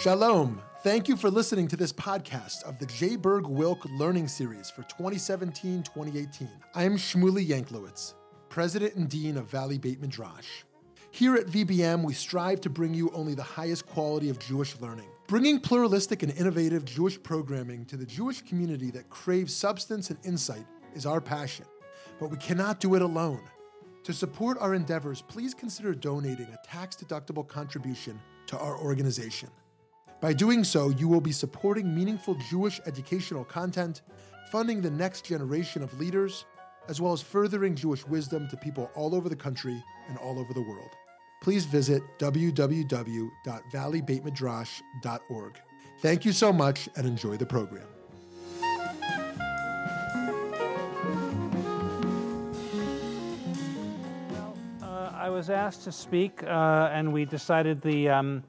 Shalom. Thank you for listening to this podcast of the J. Berg Wilk Learning Series for 2017 2018. I am Shmuly Yanklowitz, President and Dean of Valley Beit Midrash. Here at VBM, we strive to bring you only the highest quality of Jewish learning, bringing pluralistic and innovative Jewish programming to the Jewish community that craves substance and insight is our passion. But we cannot do it alone. To support our endeavors, please consider donating a tax deductible contribution to our organization. By doing so, you will be supporting meaningful Jewish educational content, funding the next generation of leaders, as well as furthering Jewish wisdom to people all over the country and all over the world. Please visit www.valleybeitmidrash.org. Thank you so much and enjoy the program. Uh, I was asked to speak, uh, and we decided the um,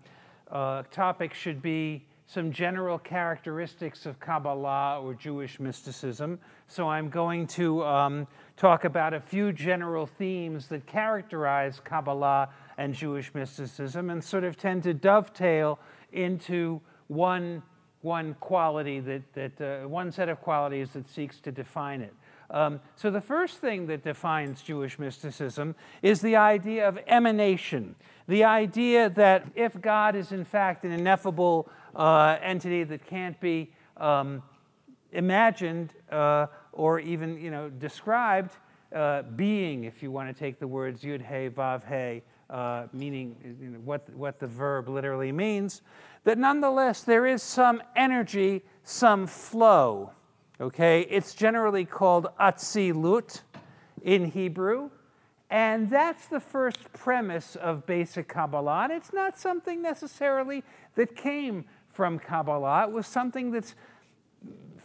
uh, topic should be some general characteristics of Kabbalah or Jewish mysticism. So I'm going to um, talk about a few general themes that characterize Kabbalah and Jewish mysticism and sort of tend to dovetail into one, one quality that, that uh, one set of qualities that seeks to define it. Um, so, the first thing that defines Jewish mysticism is the idea of emanation. The idea that if God is in fact an ineffable uh, entity that can't be um, imagined uh, or even you know, described, uh, being, if you want to take the words yud hey, vav hey, uh, meaning you know, what, what the verb literally means, that nonetheless there is some energy, some flow Okay, it's generally called Atzilut in Hebrew. And that's the first premise of basic Kabbalah. And it's not something necessarily that came from Kabbalah, it was something that's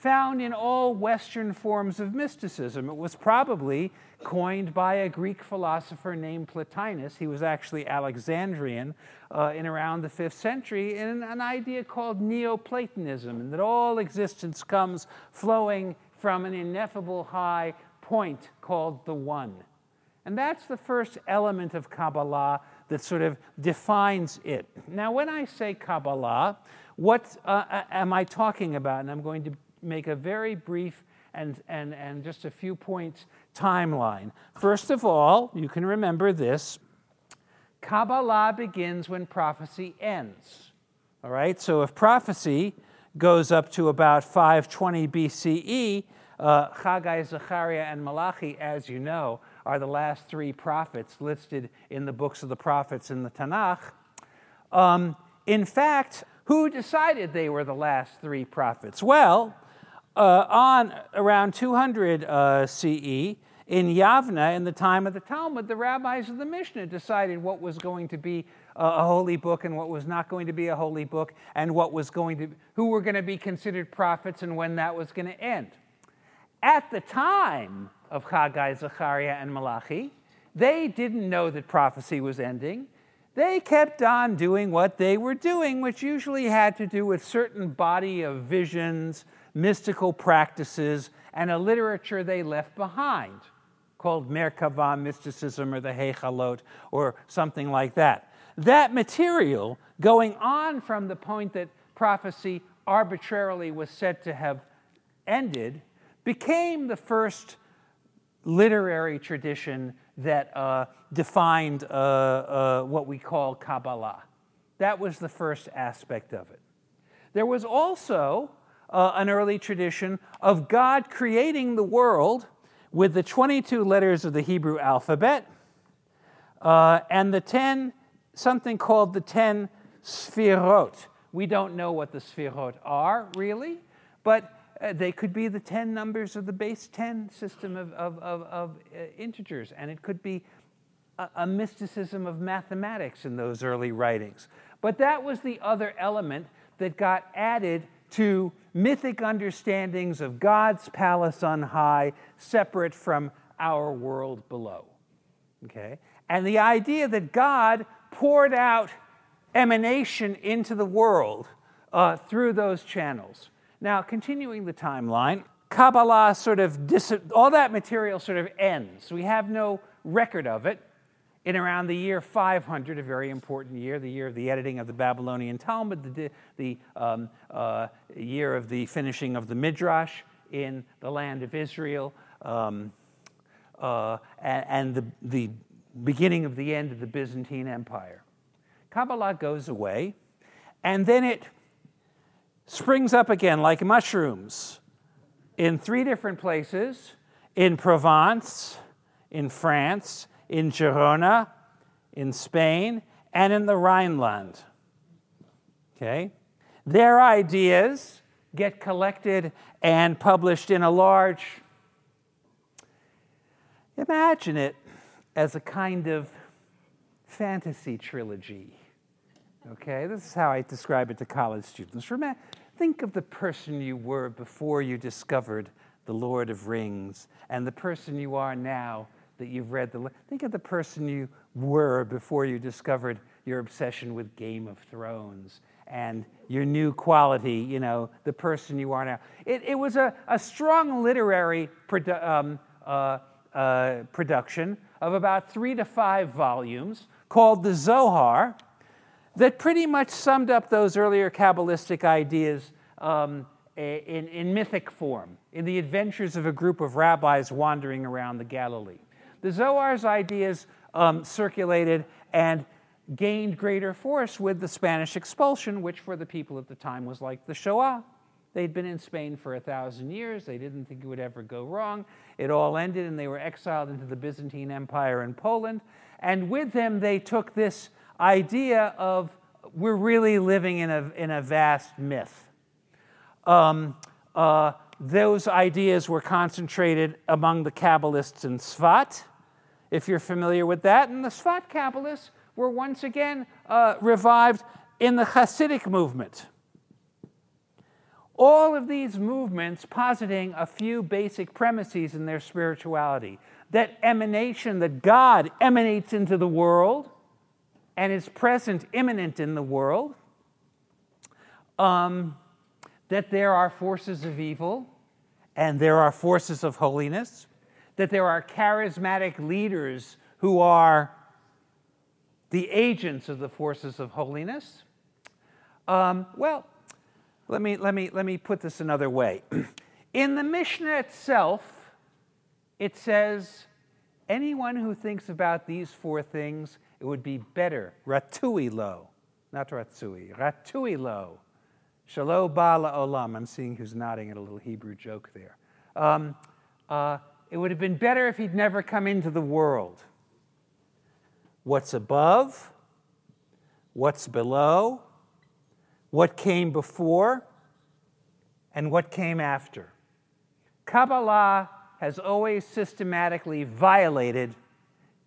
found in all Western forms of mysticism. It was probably coined by a Greek philosopher named Plotinus. He was actually Alexandrian uh, in around the fifth century, in an idea called Neoplatonism, and that all existence comes flowing from an ineffable high point called the One. And that's the first element of Kabbalah that sort of defines it. Now, when I say Kabbalah, what uh, am I talking about? And I'm going to make a very brief and, and, and just a few points timeline. First of all, you can remember this Kabbalah begins when prophecy ends. All right, so if prophecy goes up to about 520 BCE, uh, Haggai, Zechariah, and Malachi, as you know, are the last three prophets listed in the books of the prophets in the Tanakh. Um, in fact, who decided they were the last three prophets? Well, uh, on around 200 uh, CE, in Yavna, in the time of the Talmud, the rabbis of the Mishnah decided what was going to be a holy book and what was not going to be a holy book, and what was going to, who were going to be considered prophets, and when that was going to end. At the time of Haggai, Zechariah, and Malachi, they didn't know that prophecy was ending. They kept on doing what they were doing, which usually had to do with certain body of visions, mystical practices, and a literature they left behind called Merkava mysticism or the Hechalot or something like that. That material, going on from the point that prophecy arbitrarily was said to have ended, became the first literary tradition that uh, defined uh, uh, what we call Kabbalah. That was the first aspect of it. There was also uh, an early tradition of God creating the world with the 22 letters of the Hebrew alphabet uh, and the 10, something called the 10 sfirot. We don't know what the sfirot are, really, but uh, they could be the 10 numbers of the base 10 system of, of, of, of uh, integers, and it could be a, a mysticism of mathematics in those early writings. But that was the other element that got added to mythic understandings of God's palace on high, separate from our world below. Okay? And the idea that God poured out emanation into the world uh, through those channels. Now, continuing the timeline, Kabbalah sort of, dis- all that material sort of ends. We have no record of it. In around the year 500, a very important year, the year of the editing of the Babylonian Talmud, the, the um, uh, year of the finishing of the Midrash in the land of Israel, um, uh, and, and the, the beginning of the end of the Byzantine Empire. Kabbalah goes away, and then it springs up again like mushrooms in three different places in Provence, in France, in Girona, in Spain, and in the Rhineland. Okay? Their ideas get collected and published in a large, imagine it as a kind of fantasy trilogy. Okay, this is how I describe it to college students. Remember, think of the person you were before you discovered The Lord of Rings and the person you are now that you've read the. Think of the person you were before you discovered your obsession with Game of Thrones and your new quality, you know, the person you are now. It, it was a, a strong literary produ- um, uh, uh, production of about three to five volumes called the Zohar that pretty much summed up those earlier Kabbalistic ideas um, in, in mythic form, in the adventures of a group of rabbis wandering around the Galilee. The Zohar's ideas um, circulated and gained greater force with the Spanish expulsion, which for the people at the time was like the Shoah. They'd been in Spain for a thousand years. They didn't think it would ever go wrong. It all ended, and they were exiled into the Byzantine Empire in Poland. And with them, they took this idea of we're really living in a, in a vast myth. Um, uh, those ideas were concentrated among the Kabbalists in Sfat, if you're familiar with that. And the Sfat Kabbalists were once again uh, revived in the Hasidic movement. All of these movements positing a few basic premises in their spirituality that emanation, that God emanates into the world and is present, immanent in the world, um, that there are forces of evil and there are forces of holiness, that there are charismatic leaders who are the agents of the forces of holiness. Um, well, let me, let, me, let me put this another way. In the Mishnah itself, it says, anyone who thinks about these four things it would be better, ratui lo, not ratsui, ratui lo, shalom bala olam. I'm seeing who's nodding at a little Hebrew joke there. Um, uh, it would have been better if he'd never come into the world. What's above, what's below, what came before, and what came after. Kabbalah has always systematically violated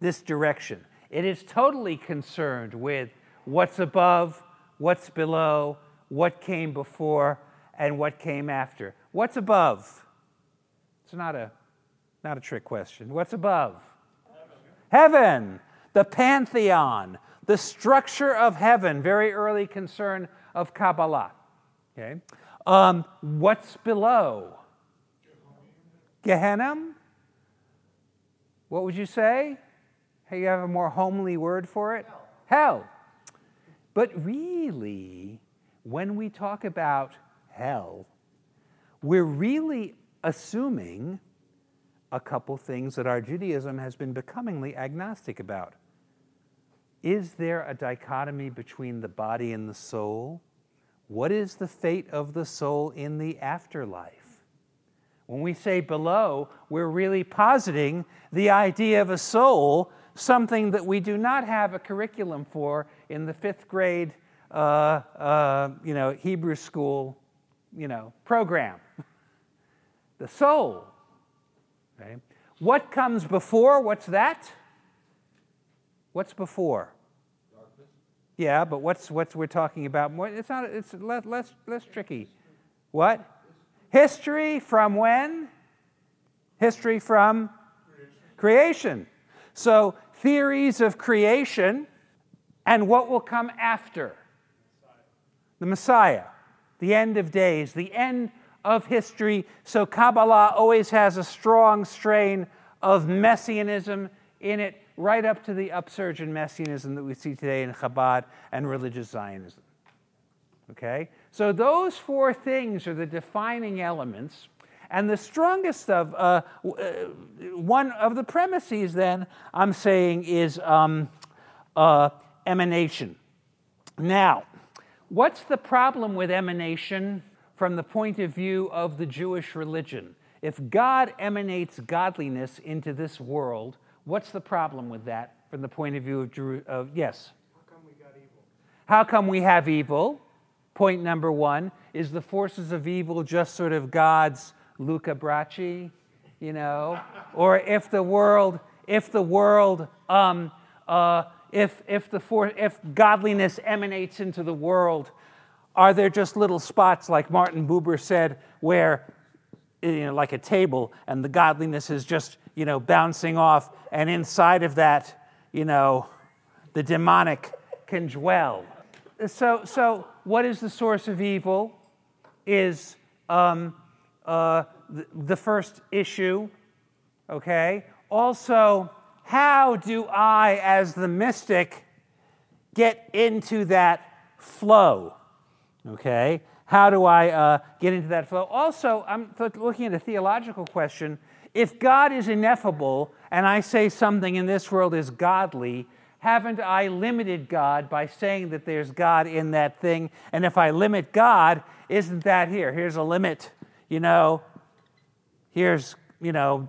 this direction. It is totally concerned with what's above, what's below, what came before, and what came after. What's above? It's not a, not a trick question. What's above? Heaven. heaven, the pantheon, the structure of heaven, very early concern of Kabbalah. Okay? Um, what's below? Gehenna? What would you say? Hey, you have a more homely word for it? Hell. hell. But really, when we talk about hell, we're really assuming a couple things that our Judaism has been becomingly agnostic about. Is there a dichotomy between the body and the soul? What is the fate of the soul in the afterlife? When we say below, we're really positing the idea of a soul something that we do not have a curriculum for in the fifth grade, uh, uh, you know, Hebrew school, you know, program. the soul. Okay? What comes before? What's that? What's before? Darkness. Yeah, but what's what we're talking about? It's not. It's less less less tricky. What? History from when? History from creation. creation. So theories of creation and what will come after the Messiah, the end of days, the end of history. So Kabbalah always has a strong strain of messianism in it right up to the upsurge in messianism that we see today in Chabad and religious Zionism. Okay? So those four things are the defining elements. And the strongest of uh, uh, one of the premises, then, I'm saying, is um, uh, emanation. Now, what's the problem with emanation from the point of view of the Jewish religion? If God emanates godliness into this world, what's the problem with that from the point of view of, Jeru- of yes? How come we got evil? How come we have evil? Point number one is the forces of evil just sort of God's Luca Brasi, you know? or if the world, if the world, um, uh, if, if, the for, if godliness emanates into the world, are there just little spots, like Martin Buber said, where, you know, like a table, and the godliness is just, you know, bouncing off, and inside of that, you know, the demonic can dwell? So, so what is the source of evil? Is um, uh, the, the first issue, okay? Also, how do I, as the mystic, get into that flow? Okay? How do I uh, get into that flow? Also, I'm looking at a theological question. If God is ineffable and I say something in this world is godly, haven't I limited God by saying that there's God in that thing? And if I limit God, isn't that here? Here's a limit, you know. Here's, you know,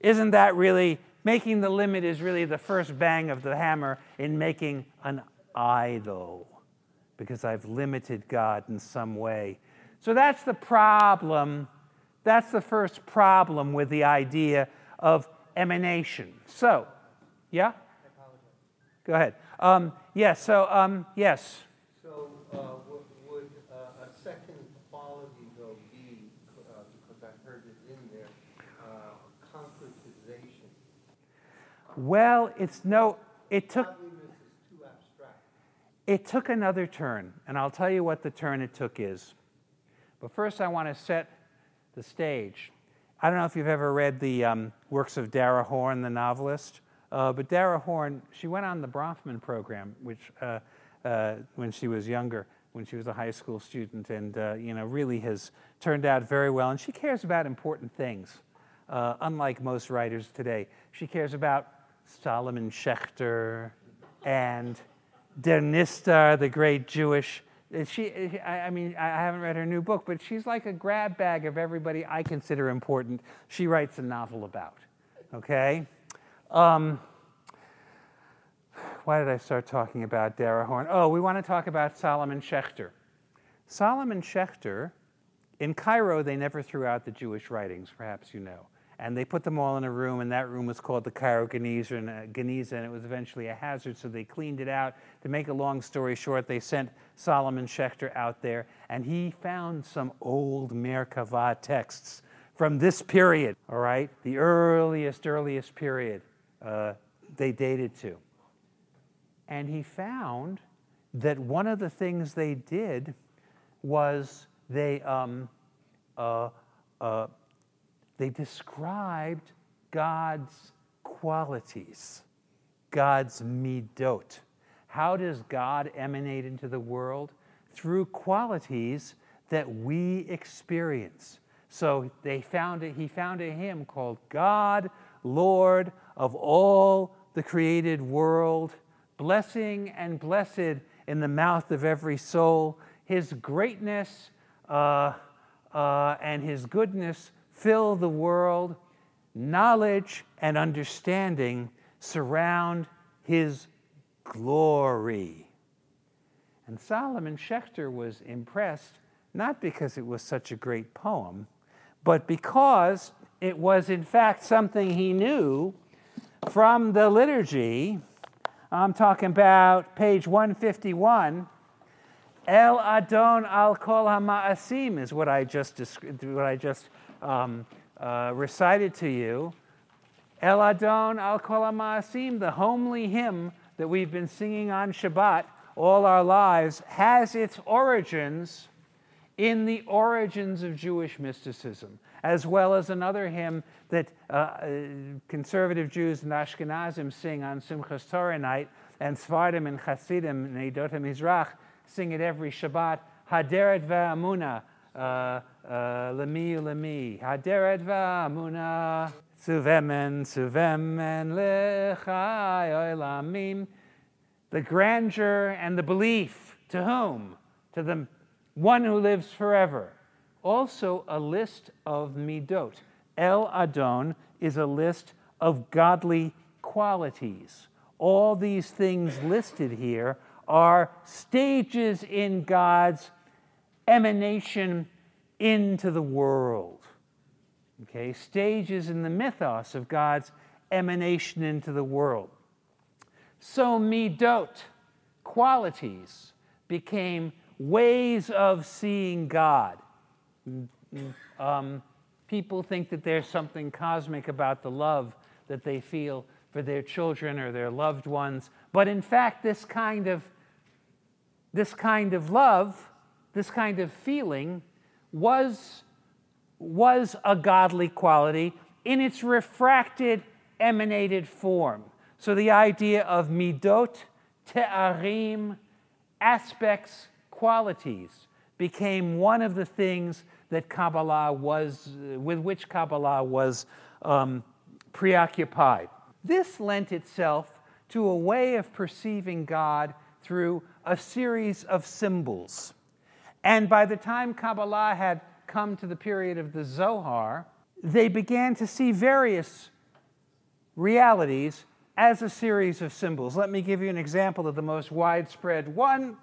isn't that really making the limit is really the first bang of the hammer in making an idol because I've limited God in some way. So that's the problem. That's the first problem with the idea of emanation. So, yeah? Go ahead. Um, yes, so, um, yes. So, uh, would, would uh, a second quality, though, be, uh, because I heard it in there, uh, concretization? Well, it's no, it took, Godliness is too abstract. It took another turn, and I'll tell you what the turn it took is. But first, I want to set the stage. I don't know if you've ever read the um, works of Dara Horn, the novelist. Uh, but Dara Horn, she went on the Bronfman program, which uh, uh, when she was younger, when she was a high school student, and uh, you know really has turned out very well. And she cares about important things, uh, unlike most writers today. She cares about Solomon Schechter and Der the great Jewish. She, I mean, I haven't read her new book, but she's like a grab bag of everybody I consider important. She writes a novel about. Okay. Um, why did I start talking about Dara Horn? Oh, we want to talk about Solomon Schechter. Solomon Schechter, in Cairo, they never threw out the Jewish writings, perhaps you know. And they put them all in a room, and that room was called the Cairo Geniza, and, uh, Geniza, and it was eventually a hazard, so they cleaned it out. To make a long story short, they sent Solomon Schechter out there, and he found some old Merkava texts from this period, all right? The earliest, earliest period uh, they dated to. And he found that one of the things they did was they, um, uh, uh, they described God's qualities, God's midot. How does God emanate into the world? Through qualities that we experience. So they found it, he found a hymn called God, Lord of all the created world, blessing and blessed in the mouth of every soul. His greatness uh, uh, and his goodness fill the world. Knowledge and understanding surround his glory. And Solomon Schechter was impressed, not because it was such a great poem, but because it was, in fact, something he knew from the liturgy. I'm talking about page 151. El Adon al Kol HaMa'asim is what I just, what I just um, uh, recited to you. El Adon al Kol HaMa'asim, the homely hymn that we've been singing on Shabbat all our lives, has its origins in the origins of Jewish mysticism, as well as another hymn that uh, uh, conservative Jews and Ashkenazim sing on Simchas Torah night, and Sfardim and Hasidim and Edot HaMizrach sing it every Shabbat. Haderet ve'amuna, uh, Uh, uh, lemi lemi. Haderet ve'amuna, suvemen suvemen lechai olamim. The grandeur and the belief to whom? To the one who lives forever. Also, a list of midot. El Adon is a list of godly qualities. All these things listed here are stages in God's emanation into the world. Okay, stages in the mythos of God's emanation into the world. So, midot, qualities, became ways of seeing God. Um, people think that there's something cosmic about the love that they feel for their children or their loved ones, but in fact, this kind of this kind of love, this kind of feeling, was was a godly quality in its refracted, emanated form. So the idea of midot, te'arim, aspects qualities became one of the things that Kabbalah was, with which Kabbalah was um, preoccupied. This lent itself to a way of perceiving God through a series of symbols. And by the time Kabbalah had come to the period of the Zohar, they began to see various realities as a series of symbols. Let me give you an example of the most widespread one.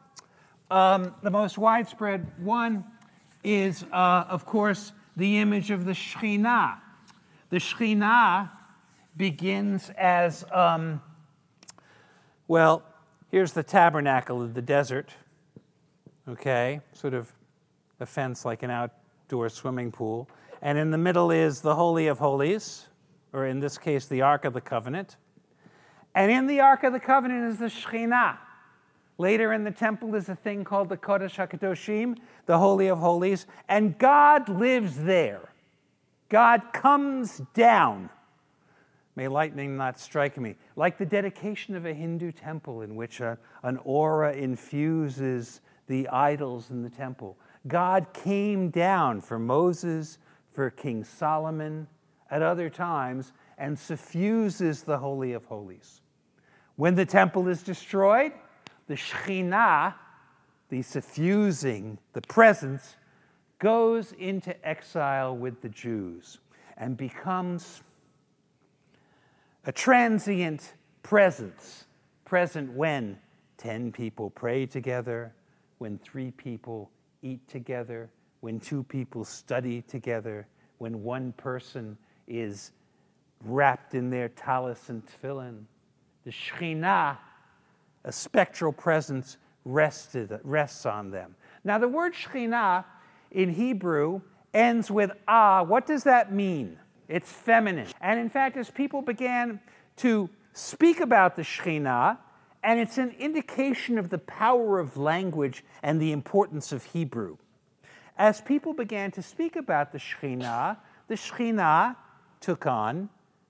Um, the most widespread one is, uh, of course, the image of the Shekhinah. The Shekhinah begins as, um, well, here's the tabernacle of the desert, okay, sort of a fence like an outdoor swimming pool. And in the middle is the Holy of Holies, or in this case, the Ark of the Covenant. And in the Ark of the Covenant is the Shekhinah. Later in the temple is a thing called the Kodesh HaKadoshim, the Holy of Holies, and God lives there. God comes down. May lightning not strike me. Like the dedication of a Hindu temple in which a, an aura infuses the idols in the temple. God came down for Moses, for King Solomon, at other times, and suffuses the Holy of Holies. When the temple is destroyed, the Shekhinah, the suffusing, the presence, goes into exile with the Jews and becomes a transient presence, present when 10 people pray together, when three people eat together, when two people study together, when one person is wrapped in their talis and tefillin. The Shekhinah a spectral presence rested, rests on them. Now, the word Shekhinah in Hebrew ends with ah. What does that mean? It's feminine. And in fact, as people began to speak about the Shekhinah, and it's an indication of the power of language and the importance of Hebrew. As people began to speak about the Shekhinah, the Shekhinah took on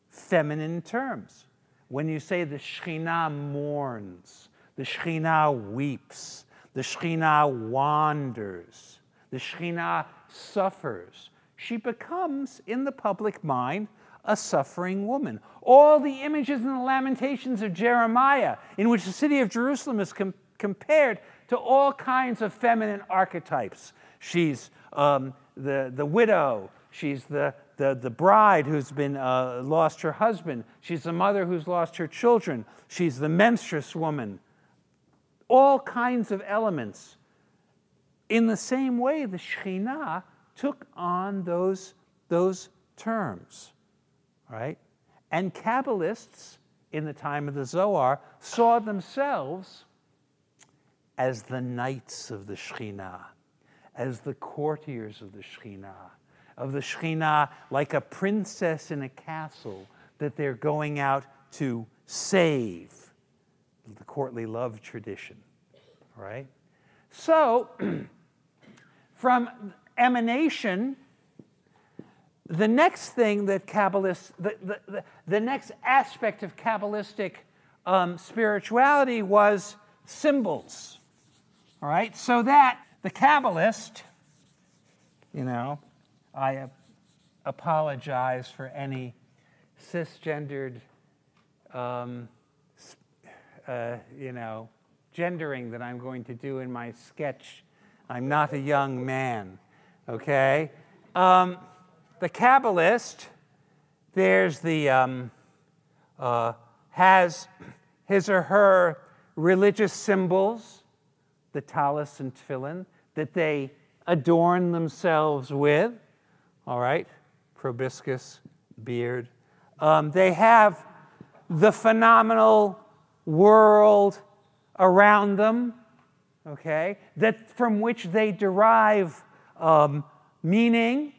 feminine terms. When you say the Shekhinah mourns, the Shekhinah weeps, the Shekhinah wanders, the Shekhinah suffers, she becomes, in the public mind, a suffering woman. All the images and the lamentations of Jeremiah, in which the city of Jerusalem is com- compared to all kinds of feminine archetypes. She's um, the, the widow, she's the, the, the bride who's been uh, lost her husband. She's the mother who's lost her children. She's the menstruous woman. All kinds of elements. In the same way, the Shekhinah took on those, those terms, right? And Kabbalists in the time of the Zohar saw themselves as the knights of the Shekhinah, as the courtiers of the Shekhinah of the Shekhinah like a princess in a castle that they're going out to save. The courtly love tradition, right? So, from emanation, the next thing that Kabbalists, the, the, the, the next aspect of Kabbalistic um, spirituality was symbols. All right, so that the Kabbalist, you know, I apologize for any cisgendered, um, uh, you know, gendering that I'm going to do in my sketch. I'm not a young man, okay? Um, the Kabbalist, there's the, um, uh, has his or her religious symbols, the tallis and tefillin, that they adorn themselves with, all right? Proboscis, beard. Um, they have the phenomenal world around them, okay, that from which they derive um, meaning.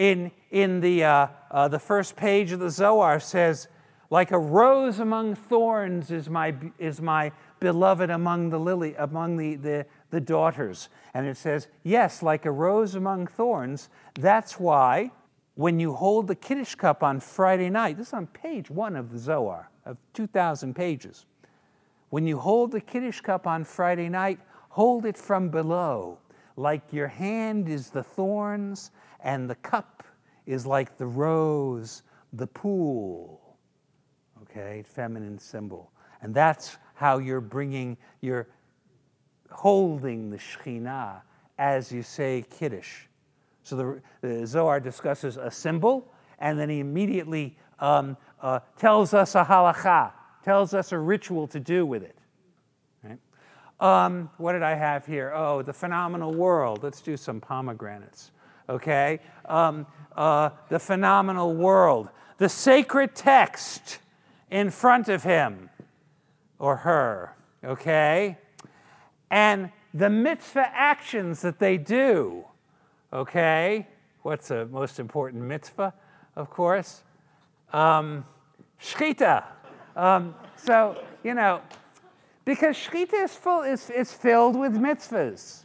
In, in the, uh, uh, the first page of the Zohar says, like a rose among thorns is my, is my beloved among the lily, among the, the, the daughters. And it says, yes, like a rose among thorns. That's why when you hold the Kiddush cup on Friday night, this is on page one of the Zohar, of 2,000 pages. When you hold the Kiddush cup on Friday night, hold it from below, like your hand is the thorns and the cup is like the rose, the pool. Okay, feminine symbol. And that's how you're bringing, you're holding the Shekhinah as you say Kiddush. So the, the Zohar discusses a symbol, and then he immediately um, uh, tells us a halacha tells us a ritual to do with it. Right? Um, what did I have here? Oh, the phenomenal world. Let's do some pomegranates. Okay? Um, uh, the phenomenal world. The sacred text in front of him or her. Okay? And the mitzvah actions that they do. Okay? What's the most important mitzvah, of course? Um, shchita. Um, so, you know, because Shechita is, full, is, is filled with mitzvahs.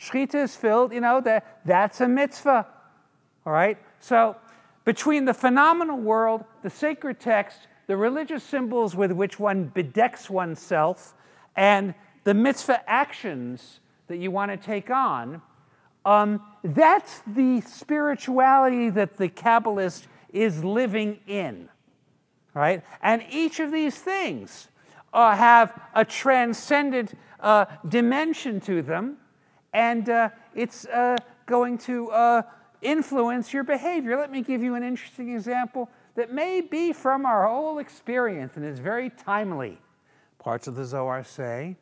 Shechita is filled, you know, that, that's a mitzvah. All right? So, between the phenomenal world, the sacred text, the religious symbols with which one bedecks oneself, and the mitzvah actions that you want to take on, um, that's the spirituality that the Kabbalist is living in right? And each of these things uh, have a transcendent uh, dimension to them, and uh, it's uh, going to uh, influence your behavior. Let me give you an interesting example that may be from our whole experience and is very timely. Parts of the Zohar say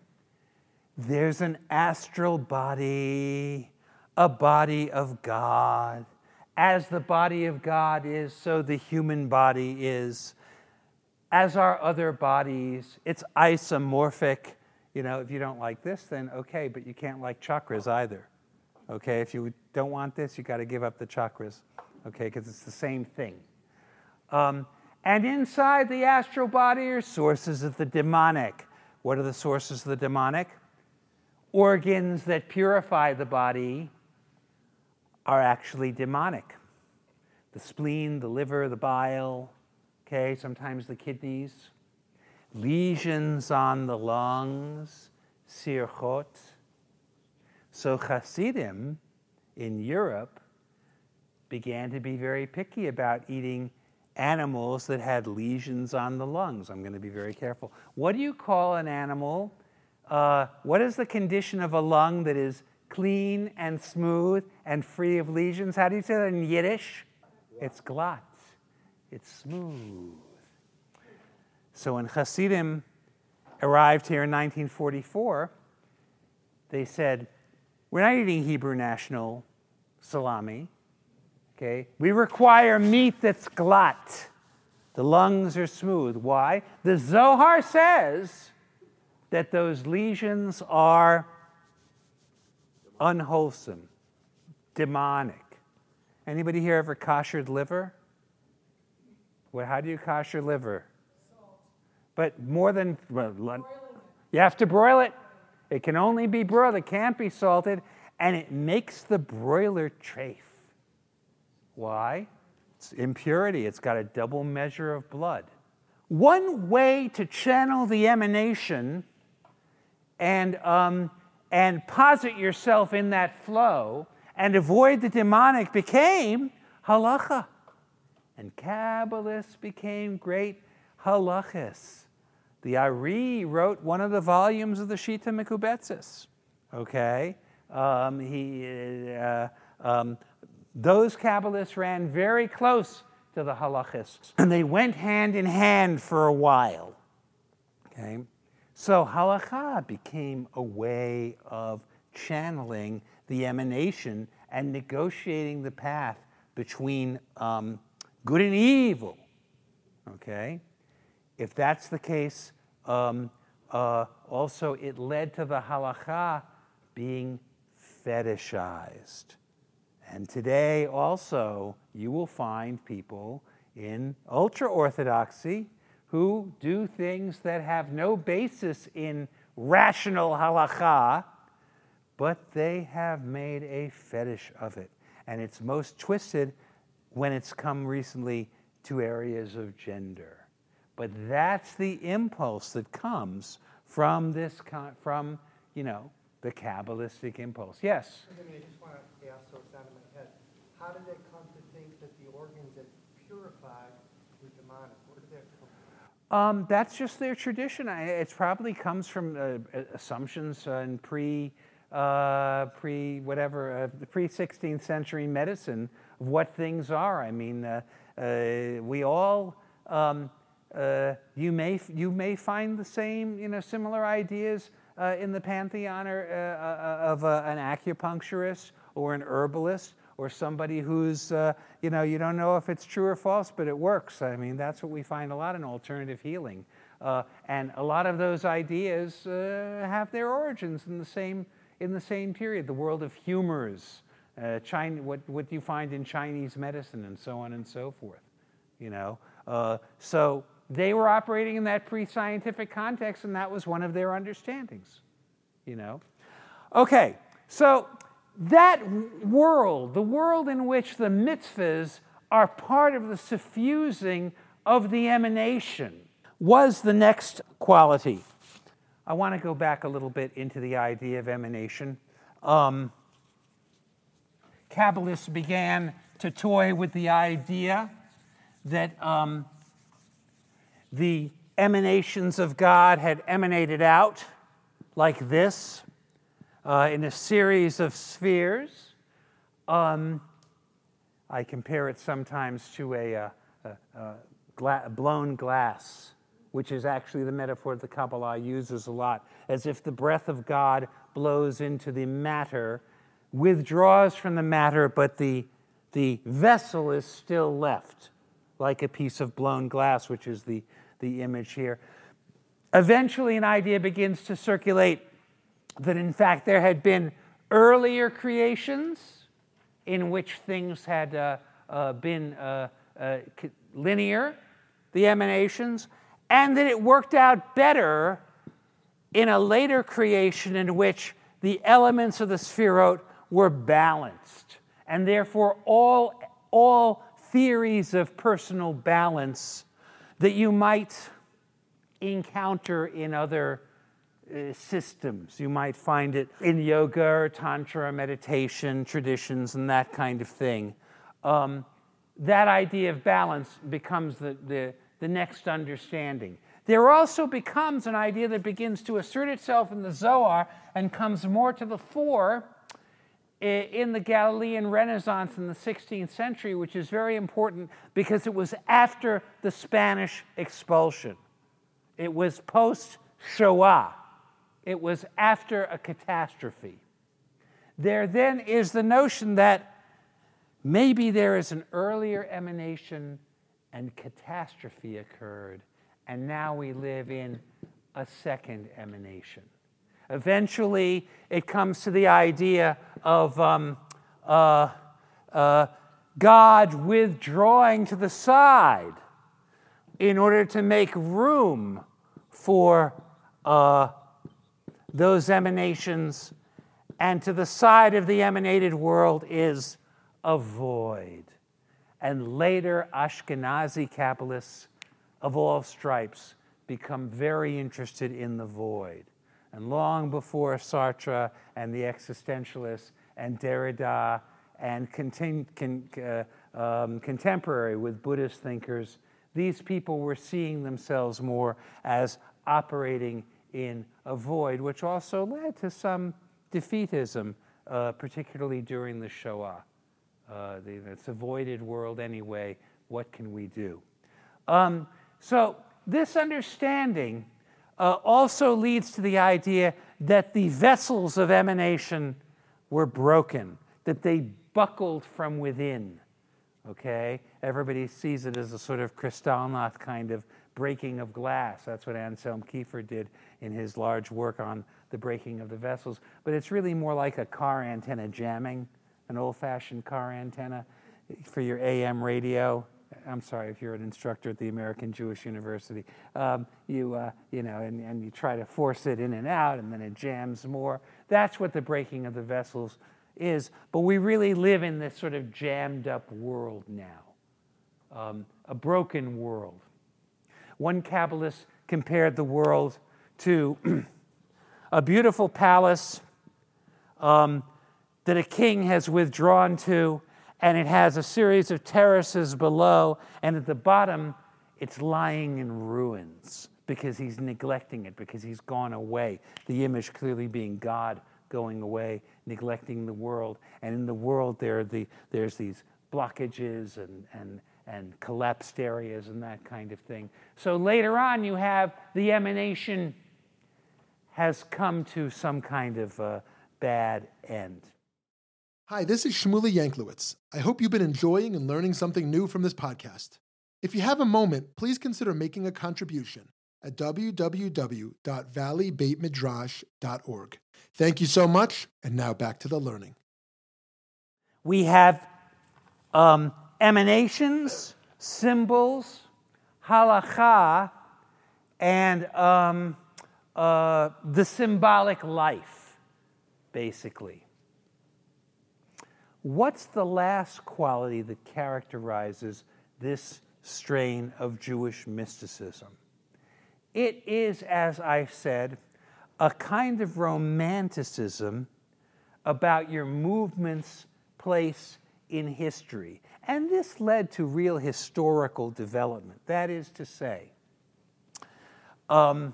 there's an astral body, a body of God. As the body of God is, so the human body is as are other bodies. It's isomorphic. You know, if you don't like this, then okay, but you can't like chakras either. Okay, if you don't want this, you got to give up the chakras. Okay, because it's the same thing. Um, and inside the astral body are sources of the demonic. What are the sources of the demonic? Organs that purify the body are actually demonic. The spleen, the liver, the bile, okay, sometimes the kidneys, lesions on the lungs, sirchot. So Hasidim in Europe began to be very picky about eating animals that had lesions on the lungs. I'm going to be very careful. What do you call an animal? Uh, what is the condition of a lung that is clean and smooth and free of lesions? How do you say that in Yiddish? It's glatt. It's smooth. So when Hasidim arrived here in 1944, they said, We're not eating Hebrew national salami. Okay? We require meat that's glatt. The lungs are smooth. Why? The Zohar says that those lesions are unwholesome, demonic. Anybody here ever koshered liver? Well, how do you kosher liver? But more than well, you have to broil it. It can only be broiled. It can't be salted. and it makes the broiler chafe. Why? It's impurity, it's got a double measure of blood. One way to channel the emanation and, um, and posit yourself in that flow and avoid the demonic became halacha. And Kabbalists became great halachas. The Ari wrote one of the volumes of the Shita Mekubetzis. Okay? Um, he, uh, um, those Kabbalists ran very close to the halachists, and they went hand in hand for a while. Okay? So halacha became a way of channeling the emanation and negotiating the path between um, good and evil. Okay? If that's the case, um, uh, also it led to the halacha being fetishized. And today also, you will find people in ultra orthodoxy who do things that have no basis in rational halacha, but they have made a fetish of it. And it's most twisted when it's come recently to areas of gender. But that's the impulse that comes from this, from, you know, the Kabbalistic impulse. Yes? I mean, I just want to ask, so it's out of my head. How did they come to think that the organs that purified were demonic? Where did that come from? Um, that's just their tradition. It probably comes from uh, assumptions and pre, uh, pre whatever, uh, the pre 16th century medicine of what things are. I mean, uh, uh, we all, um, uh, you may you may find the same, you know, similar ideas in the pantheon or, of an acupuncturist or an herbalist or somebody who's, uh, you know, you don't know if it's true or false, but it works. I mean, that's what we find a lot in alternative healing. Uh, and a lot of those ideas uh, have their origins in the same, in the same period. The world of humors, uh, China, what, what you find in Chinese medicine, and so on and so forth. You know, uh, so they were operating in that pre-scientific context, and that was one of their understandings. You know, okay. So that world, the world in which the mitzvahs are part of the suffusing of the emanation, was the next quality. I want to go back a little bit into the idea of emanation. Um, Kabbalists began to toy with the idea that um, the emanations of God had emanated out like this uh, in a series of spheres. Um, I compare it sometimes to a, a, a, a gla- blown glass, which is actually the metaphor the Kabbalah uses a lot, as if the breath of God blows into the matter, withdraws from the matter, but the, the vessel is still left, like a piece of blown glass, which is the, the image here. Eventually, an idea begins to circulate that in fact there had been earlier creations in which things had uh, uh, been uh, uh linear, the emanations, and that it worked out better in a later creation in which the elements of the spheroid were balanced. And therefore, all, all theories of personal balance that you might encounter in other uh, systems. You might find it in yoga or tantra, meditation traditions, and that kind of thing. Um, that idea of balance becomes the, the, the next understanding. There also becomes an idea that begins to assert itself in the Zohar and comes more to the fore in the Galilean Renaissance in the 16th century, which is very important because it was after the Spanish expulsion. It was post Shoah. It was after a catastrophe. There then is the notion that maybe there is an earlier emanation and catastrophe occurred, and now we live in a second emanation. Eventually, it comes to the idea of um, uh, uh, God withdrawing to the side in order to make room for uh, those emanations and to the side of the emanated world is a void. And later, Ashkenazi Kabbalists of all stripes become very interested in the void. And long before Sartre and the existentialists and Derrida and content, con, uh, um, contemporary with Buddhist thinkers, these people were seeing themselves more as operating in a void, which also led to some defeatism, uh, particularly during the Shoah. Uh, the, it's a voided world anyway. What can we do? Um, so, this understanding uh, also leads to the idea that the vessels of emanation were broken, that they buckled from within. Okay? Everybody sees it as a sort of Kristallnacht kind of breaking of glass. That's what Anselm Kiefer did in his large work on the breaking of the vessels. But it's really more like a car antenna jamming, an old fashioned car antenna for your AM radio. I'm sorry if you're an instructor at the American Jewish University. Um, you, uh, you know, and, and you try to force it in and out, and then it jams more. That's what the breaking of the vessels is. But we really live in this sort of jammed up world now, um, a broken world. One Kabbalist compared the world to a beautiful palace um, that a king has withdrawn to, and it has a series of terraces below, and at the bottom, it's lying in ruins because he's neglecting it, because he's gone away. The image clearly being God going away, neglecting the world. And in the world, there the, there's these blockages and, and, and collapsed areas and that kind of thing. So later on, you have the emanation has come to some kind of bad end. Hi, this is Shmuly Yanklowitz. I hope you've been enjoying and learning something new from this podcast. If you have a moment, please consider making a contribution at www.valleybeitmidrash.org. Thank you so much, and now back to the learning. We have um, emanations, symbols, halacha, and um, uh, the symbolic life, basically. What's the last quality that characterizes this strain of Jewish mysticism? It is, as I said, a kind of romanticism about your movement's place in history. And this led to real historical development. That is to say, um,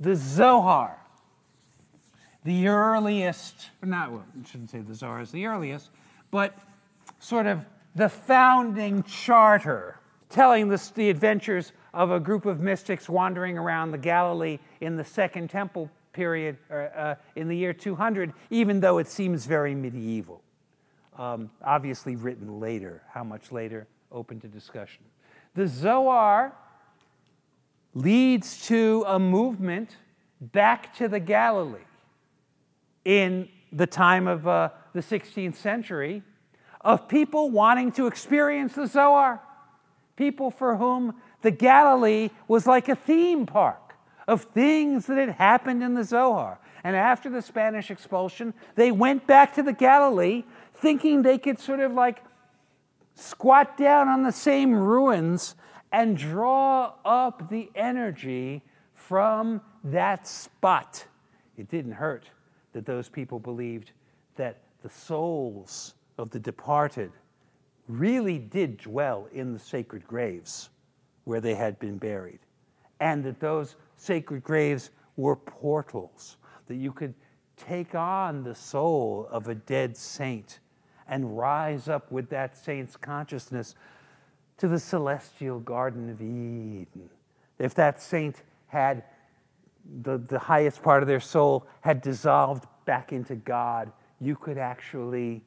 the Zohar, the earliest, not, well, I shouldn't say the Zohar is the earliest, but sort of the founding charter telling the, adventures of a group of mystics wandering around the Galilee in the Second Temple period, uh, in the year 200, even though it seems very medieval. Um, obviously, written later. How much later? Open to discussion. The Zohar leads to a movement back to the Galilee in the time of uh, the 16th century of people wanting to experience the Zohar. People for whom the Galilee was like a theme park of things that had happened in the Zohar. And after the Spanish expulsion, they went back to the Galilee thinking they could sort of like squat down on the same ruins and draw up the energy from that spot. It didn't hurt that those people believed that the souls of the departed really did dwell in the sacred graves where they had been buried, and that those sacred graves were portals, that you could take on the soul of a dead saint and rise up with that saint's consciousness to the celestial Garden of Eden. If that saint had the, the highest part of their soul had dissolved back into God, you could actually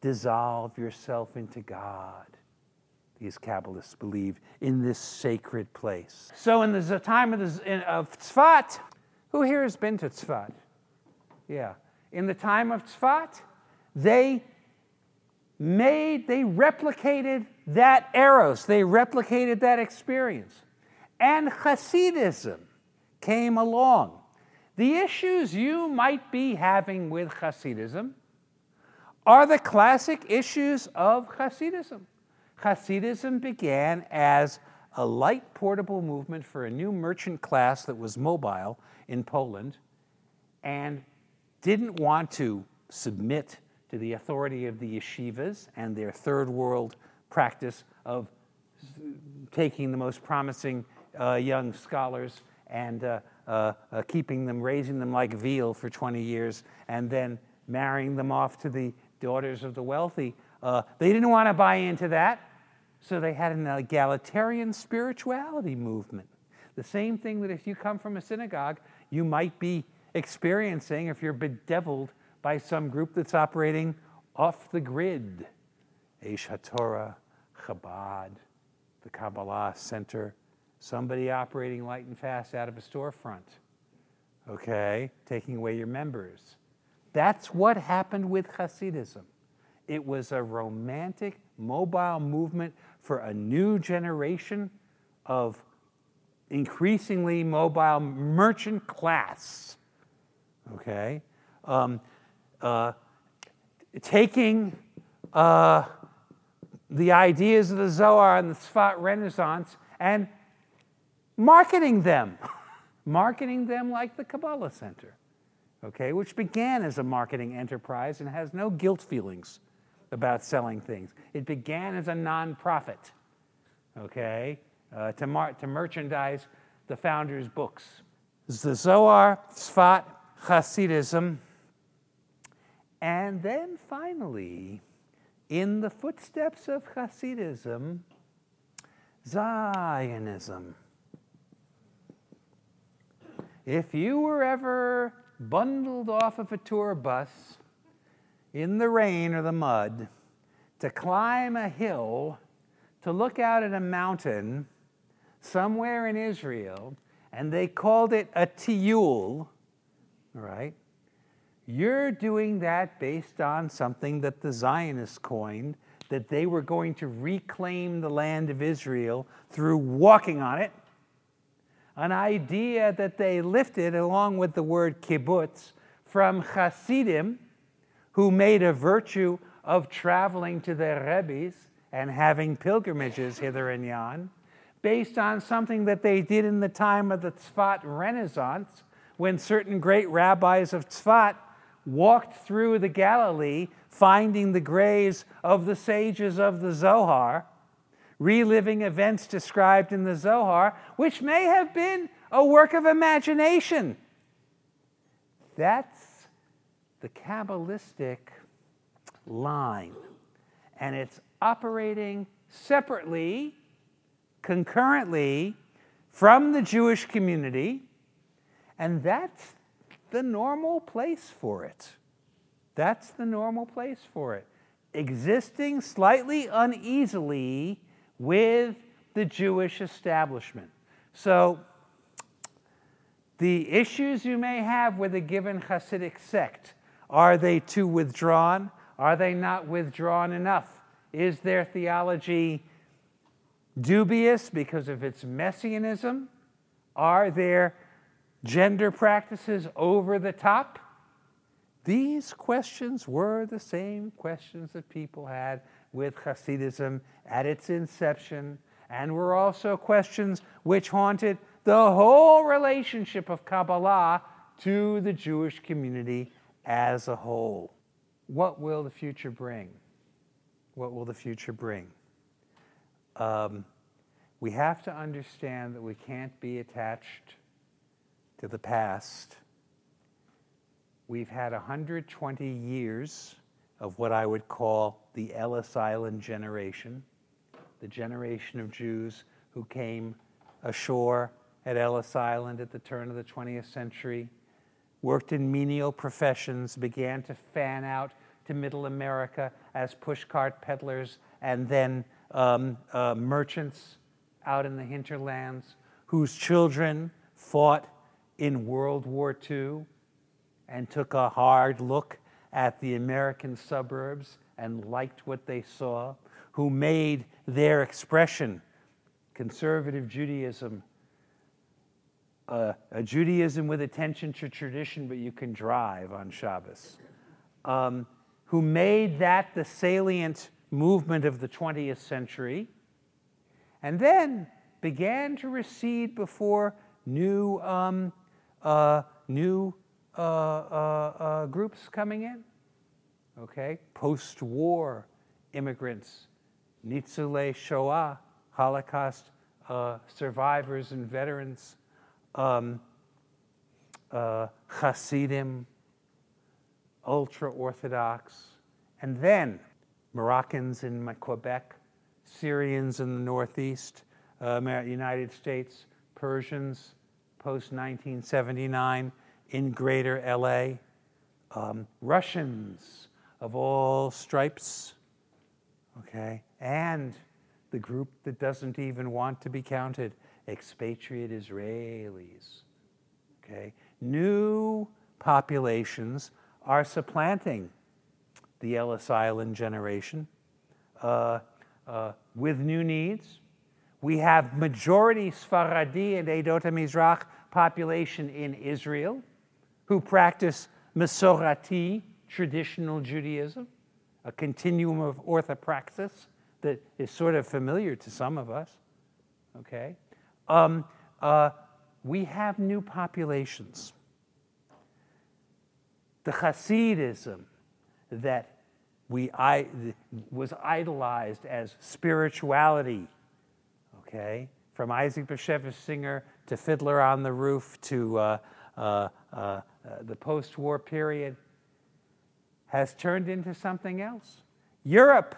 dissolve yourself into God. These Kabbalists believe in this sacred place. So, in the time of, the, of Tzfat, who here has been to Tzfat? Yeah. In the time of Tzfat, they made, they replicated that eros, they replicated that experience. And Hasidism came along. The issues you might be having with Hasidism are the classic issues of Hasidism. Hasidism began as a light portable movement for a new merchant class that was mobile in Poland and didn't want to submit to the authority of the yeshivas and their third world practice of taking the most promising uh, young scholars and uh, uh, uh keeping them, raising them like veal for 20 years, and then marrying them off to the daughters of the wealthy. Uh, they didn't want to buy into that. So they had an egalitarian spirituality movement. The same thing that if you come from a synagogue, you might be experiencing if you're bedeviled by some group that's operating off the grid. Aish HaTorah, Chabad, the Kabbalah Center, somebody operating light and fast out of a storefront, okay, taking away your members. That's what happened with Hasidism. It was a romantic, mobile movement for a new generation of increasingly mobile merchant class. Okay? Um, uh, taking uh, the ideas of the Zohar and the Tzfat Renaissance and marketing them, marketing them like the Kabbalah Center, okay, which began as a marketing enterprise and has no guilt feelings about selling things. It began as a nonprofit, okay, uh, to, mar- to merchandise the founder's books. The Zohar, Tzfat, Hasidism, and then finally, in the footsteps of Hasidism, Zionism. If you were ever bundled off of a tour bus in the rain or the mud to climb a hill to look out at a mountain somewhere in Israel, and they called it a tiyul, right? You're doing that based on something that the Zionists coined that they were going to reclaim the land of Israel through walking on it. An idea that they lifted along with the word kibbutz from Hasidim, who made a virtue of traveling to their rebbes and having pilgrimages hither and yon, based on something that they did in the time of the Tzfat Renaissance, when certain great rabbis of Tzfat walked through the Galilee, finding the graves of the sages of the Zohar, reliving events described in the Zohar, which may have been a work of imagination. That's the Kabbalistic line. And it's operating separately, concurrently from the Jewish community. And that's the normal place for it. That's the normal place for it. Existing slightly uneasily with the Jewish establishment. So, the issues you may have with a given Hasidic sect are they too withdrawn? Are they not withdrawn enough? Is their theology dubious because of its messianism? Are their gender practices over the top? These questions were the same questions that people had with Hasidism at its inception, and were also questions which haunted the whole relationship of Kabbalah to the Jewish community as a whole. What will the future bring? What will the future bring? Um, we have to understand that we can't be attached to the past. We've had 120 years of what I would call the Ellis Island generation, the generation of Jews who came ashore at Ellis Island at the turn of the 20th century worked in menial professions, began to fan out to middle America as pushcart peddlers and then um, uh, merchants out in the hinterlands whose children fought in World War II and took a hard look at the American suburbs and liked what they saw, who made their expression, conservative Judaism, uh, a Judaism with attention to tradition, but you can drive on Shabbos, um, who made that the salient movement of the 20th century, and then began to recede before new, um, uh, new uh, uh, uh groups coming in. Okay, post war immigrants, Nitzulei Shoah, Holocaust uh, survivors and veterans, um, Hasidim, ultra Orthodox, and then Moroccans in Quebec, Syrians in the Northeast, uh, United States, Persians post 1979 in greater LA, um, Russians of all stripes, okay, and the group that doesn't even want to be counted, expatriate Israelis. Okay? New populations are supplanting the Ellis Island generation uh, uh, with new needs. We have majority Sfaradi and Edot Mizrach population in Israel who practice Masorati, traditional Judaism, a continuum of orthopraxis that is sort of familiar to some of us. Okay? Um, uh, we have new populations. The Hasidism that we, I, was idolized as spirituality, okay, from Isaac Bashevis Singer to Fiddler on the Roof to uh, uh, uh, the post war period, has turned into something else. Europe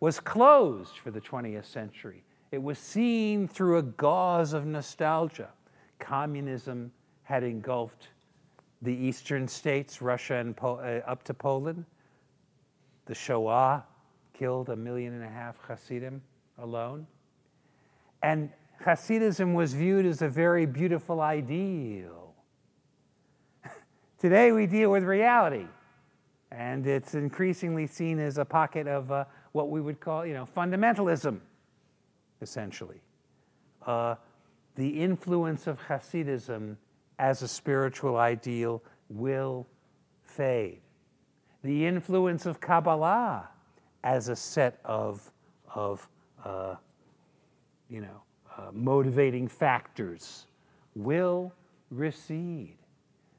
was closed for the 20th century. It was seen through a gauze of nostalgia. Communism had engulfed the eastern states, Russia and po- uh, up to Poland. The Shoah killed a million and a half Hasidim alone. And Hasidism was viewed as a very beautiful ideal. Today we deal with reality, and it's increasingly seen as a pocket of uh, what we would call, you know, fundamentalism, essentially. Uh, the influence of Hasidism as a spiritual ideal will fade. The influence of Kabbalah as a set of, of uh, you know, uh, motivating factors will recede.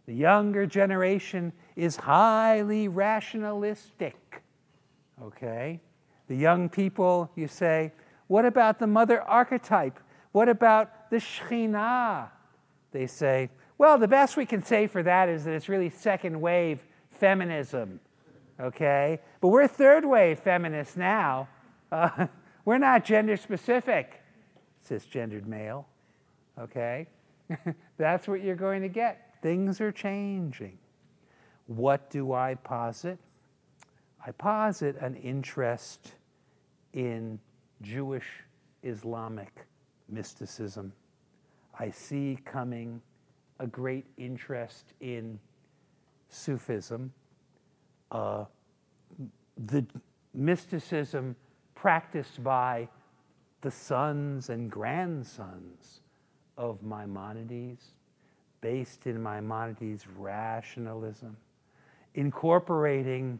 The younger generation is highly rationalistic, okay? The young people, you say, what about the mother archetype? What about the Shekhinah? They say, well, the best we can say for that is that it's really second wave feminism, okay? But we're third wave feminists now. Uh, we're not gender specific, cisgendered male, okay? That's what you're going to get. Things are changing. What do I posit? I posit an interest in Jewish Islamic mysticism. I see coming a great interest in Sufism, uh, the mysticism practiced by the sons and grandsons of Maimonides, based in Maimonides' rationalism, incorporating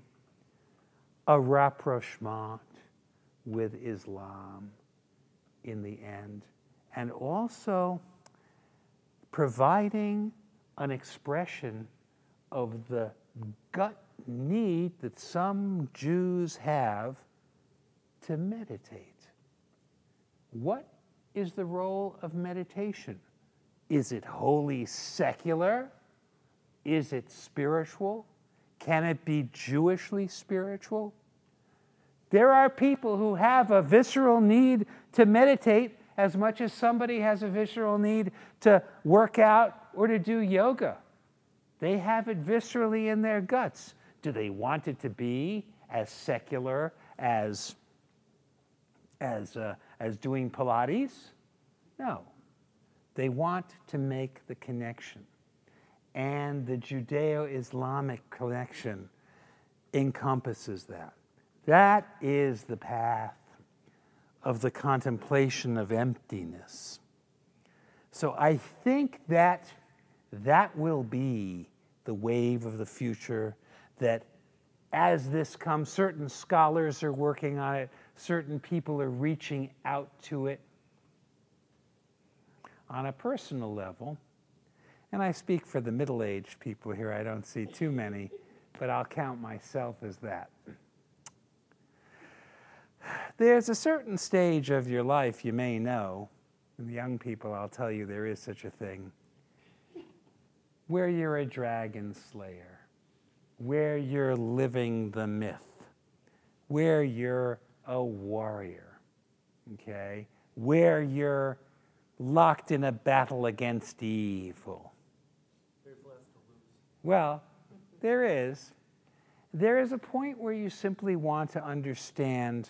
a rapprochement with Islam in the end, and also providing an expression of the gut need that some Jews have to meditate. What is the role of meditation? Is it wholly secular? Is it spiritual? Can it be Jewishly spiritual? There are people who have a visceral need to meditate as much as somebody has a visceral need to work out or to do yoga. They have it viscerally in their guts. Do they want it to be as secular as, as, uh, as doing Pilates? No. They want to make the connection and the Judeo Islamic connection encompasses that. That is the path of the contemplation of emptiness. So I think that that will be the wave of the future that as this comes, certain scholars are working on it, certain people are reaching out to it on a personal level. And I speak for the middle aged people here, I don't see too many, but I'll count myself as that. There's a certain stage of your life you may know, and the young people, I'll tell you there is such a thing, where you're a dragon slayer, where you're living the myth, where you're a warrior, okay? Where you're locked in a battle against evil. Well, there is. There is a point where you simply want to understand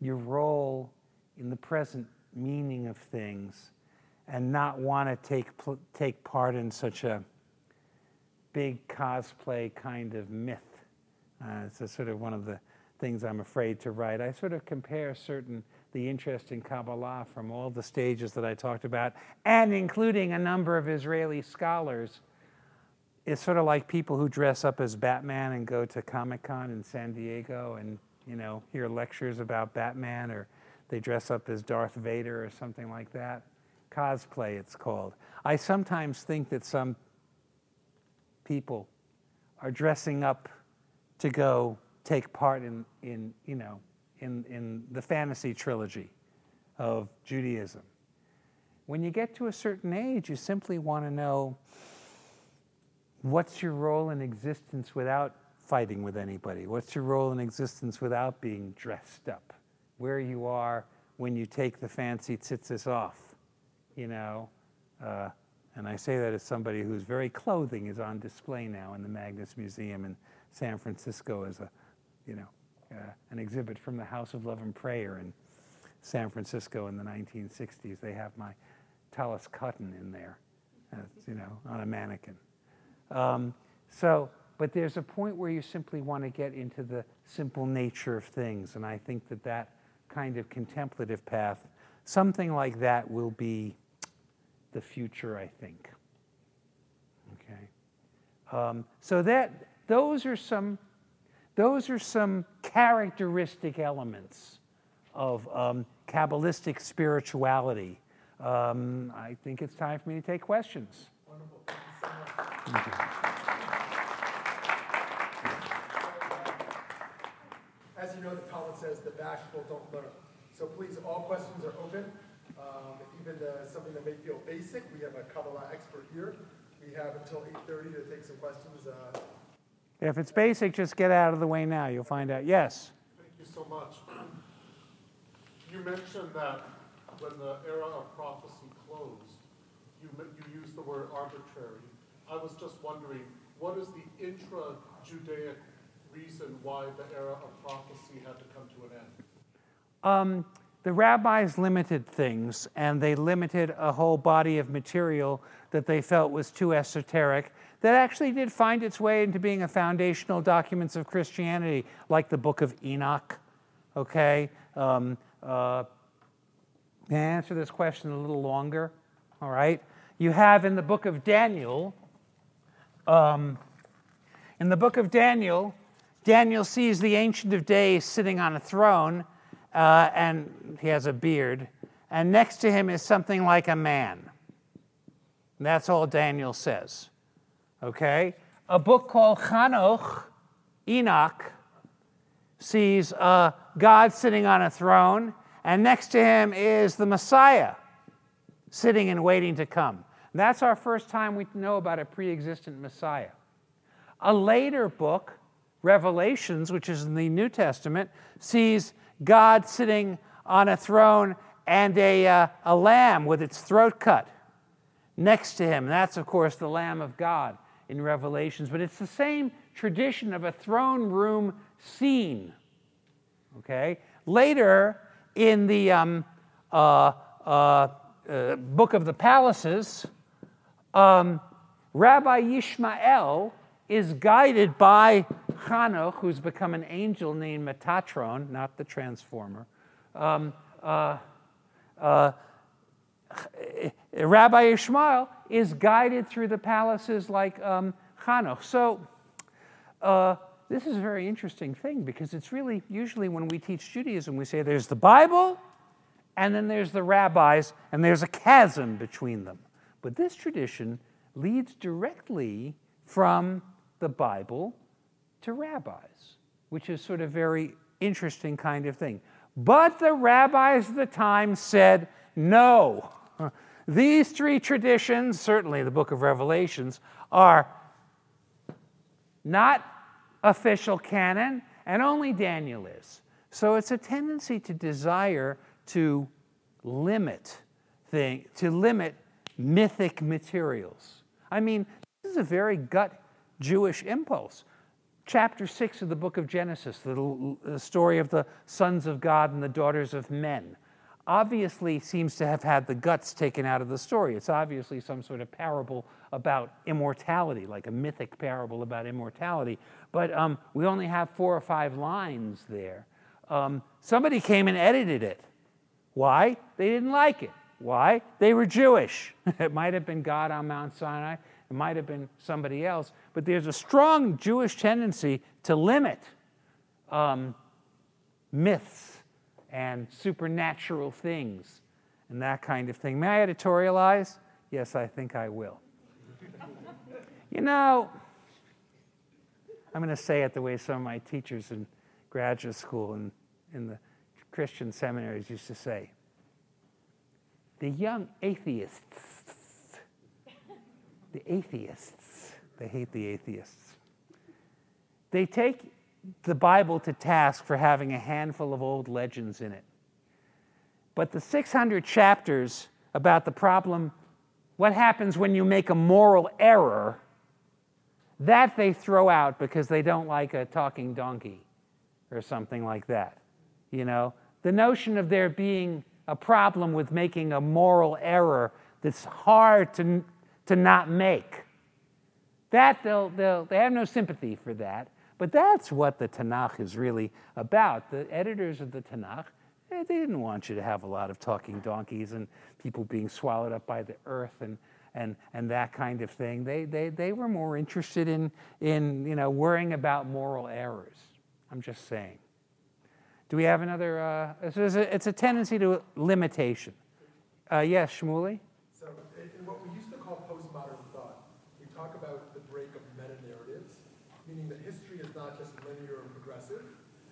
your role in the present meaning of things and not want to take, take part in such a big cosplay kind of myth. Uh, it's sort of one of the things I'm afraid to write. I sort of compare certain the interest in Kabbalah from all the stages that I talked about, and including a number of Israeli scholars. is sort of like people who dress up as Batman and go to Comic Con in San Diego and you know hear lectures about Batman, or they dress up as Darth Vader or something like that. Cosplay, it's called. I sometimes think that some people are dressing up to go take part in, in you know, in, in the fantasy trilogy of Judaism. When you get to a certain age, you simply want to know what's your role in existence without fighting with anybody? What's your role in existence without being dressed up? Where you are when you take the fancy tzitzis off, you know? Uh, and I say that as somebody whose very clothing is on display now in the Magnes Museum in San Francisco as a you know, uh, an exhibit from the House of Love and Prayer in San Francisco in the 1960s. They have my Tallis Katan in there, you know, on a mannequin. Um, so, but there's a point where you simply want to get into the simple nature of things, and I think that that kind of contemplative path, something like that, will be the future. I think. Okay. Um, so that those are some those are some characteristic elements of um, Kabbalistic spirituality. Um, I think it's time for me to take questions. Wonderful. Thank you As you know, the Talmud says the bashful don't learn. So please, all questions are open. Um, even uh, something that may feel basic, we have a Kabbalah expert here. We have until 8.30 to take some questions. Uh, if it's basic, just get out of the way now. You'll find out. Yes? Thank you so much. You mentioned that when the era of prophecy closed, you, you used the word arbitrary. I was just wondering, what is the intra Judaic reason why the era of prophecy had to come to an end? Um, the rabbis limited things, and they limited a whole body of material that they felt was too esoteric that actually did find its way into being a foundational documents of Christianity, like the Book of Enoch. Okay, um, uh, answer this question a little longer? All right, you have in the Book of Daniel. Um, in the Book of Daniel, Daniel sees the Ancient of Days sitting on a throne, uh, and he has a beard, and next to him is something like a man. And that's all Daniel says okay? A book called Hanoch, Enoch, sees uh, God sitting on a throne, and next to him is the Messiah sitting and waiting to come. That's our first time we know about a pre existent Messiah. A later book, Revelations, which is in the New Testament, sees God sitting on a throne and a, uh, a lamb with its throat cut next to him. That's, of course, the Lamb of God in Revelations, but it's the same tradition of a throne room scene. Okay? Later in the um, uh, uh, uh, Book of the Palaces, um, Rabbi Yishmael is guided by Hanoch, who's become an angel named Metatron, not the Transformer. Um, uh, uh, Rabbi Ishmael is guided through the palaces like um, Hanoch. So uh, this is a very interesting thing because it's really usually when we teach Judaism, we say there's the Bible and then there's the rabbis, and there's a chasm between them. But this tradition leads directly from the Bible to rabbis, which is sort of very interesting kind of thing. But the rabbis of the time said, no, these three traditions, certainly the book of Revelations, are not official canon, and only Daniel is. So it's a tendency to desire to limit thing, to limit mythic materials. I mean, this is a very gut Jewish impulse. Chapter 6 of the book of Genesis, the, the story of the sons of God and the daughters of men, obviously seems to have had the guts taken out of the story. It's obviously some sort of parable about immortality, like a mythic parable about immortality. But um, we only have four or five lines there. Um, somebody came and edited it. Why? They didn't like it. Why? They were Jewish. it might have been God on Mount Sinai, it might have been somebody else, but there's a strong Jewish tendency to limit um, myths and supernatural things and that kind of thing. May I editorialize? Yes, I think I will. you know, I'm going to say it the way some of my teachers in graduate school and in the Christian seminaries used to say. The young atheists, the atheists, they hate the atheists. They take the Bible to task for having a handful of old legends in it. But the 600 chapters about the problem, what happens when you make a moral error, that they throw out because they don't like a talking donkey or something like that. You know, the notion of there being a problem with making a moral error that's hard to, to not make. That they'll, they'll, they have no sympathy for that. But that's what the Tanakh is really about. The editors of the Tanakh, eh, they didn't want you to have a lot of talking donkeys and people being swallowed up by the earth and, and, and that kind of thing. They, they, they were more interested in, in you know, worrying about moral errors. I'm just saying. Do we have another? Uh, it's, a, it's, a, tendency to limitation. Uh, yes, Shmuly? So, in what we used to call postmodern thought, we talk about the break of meta narratives, meaning that history is not just linear and progressive.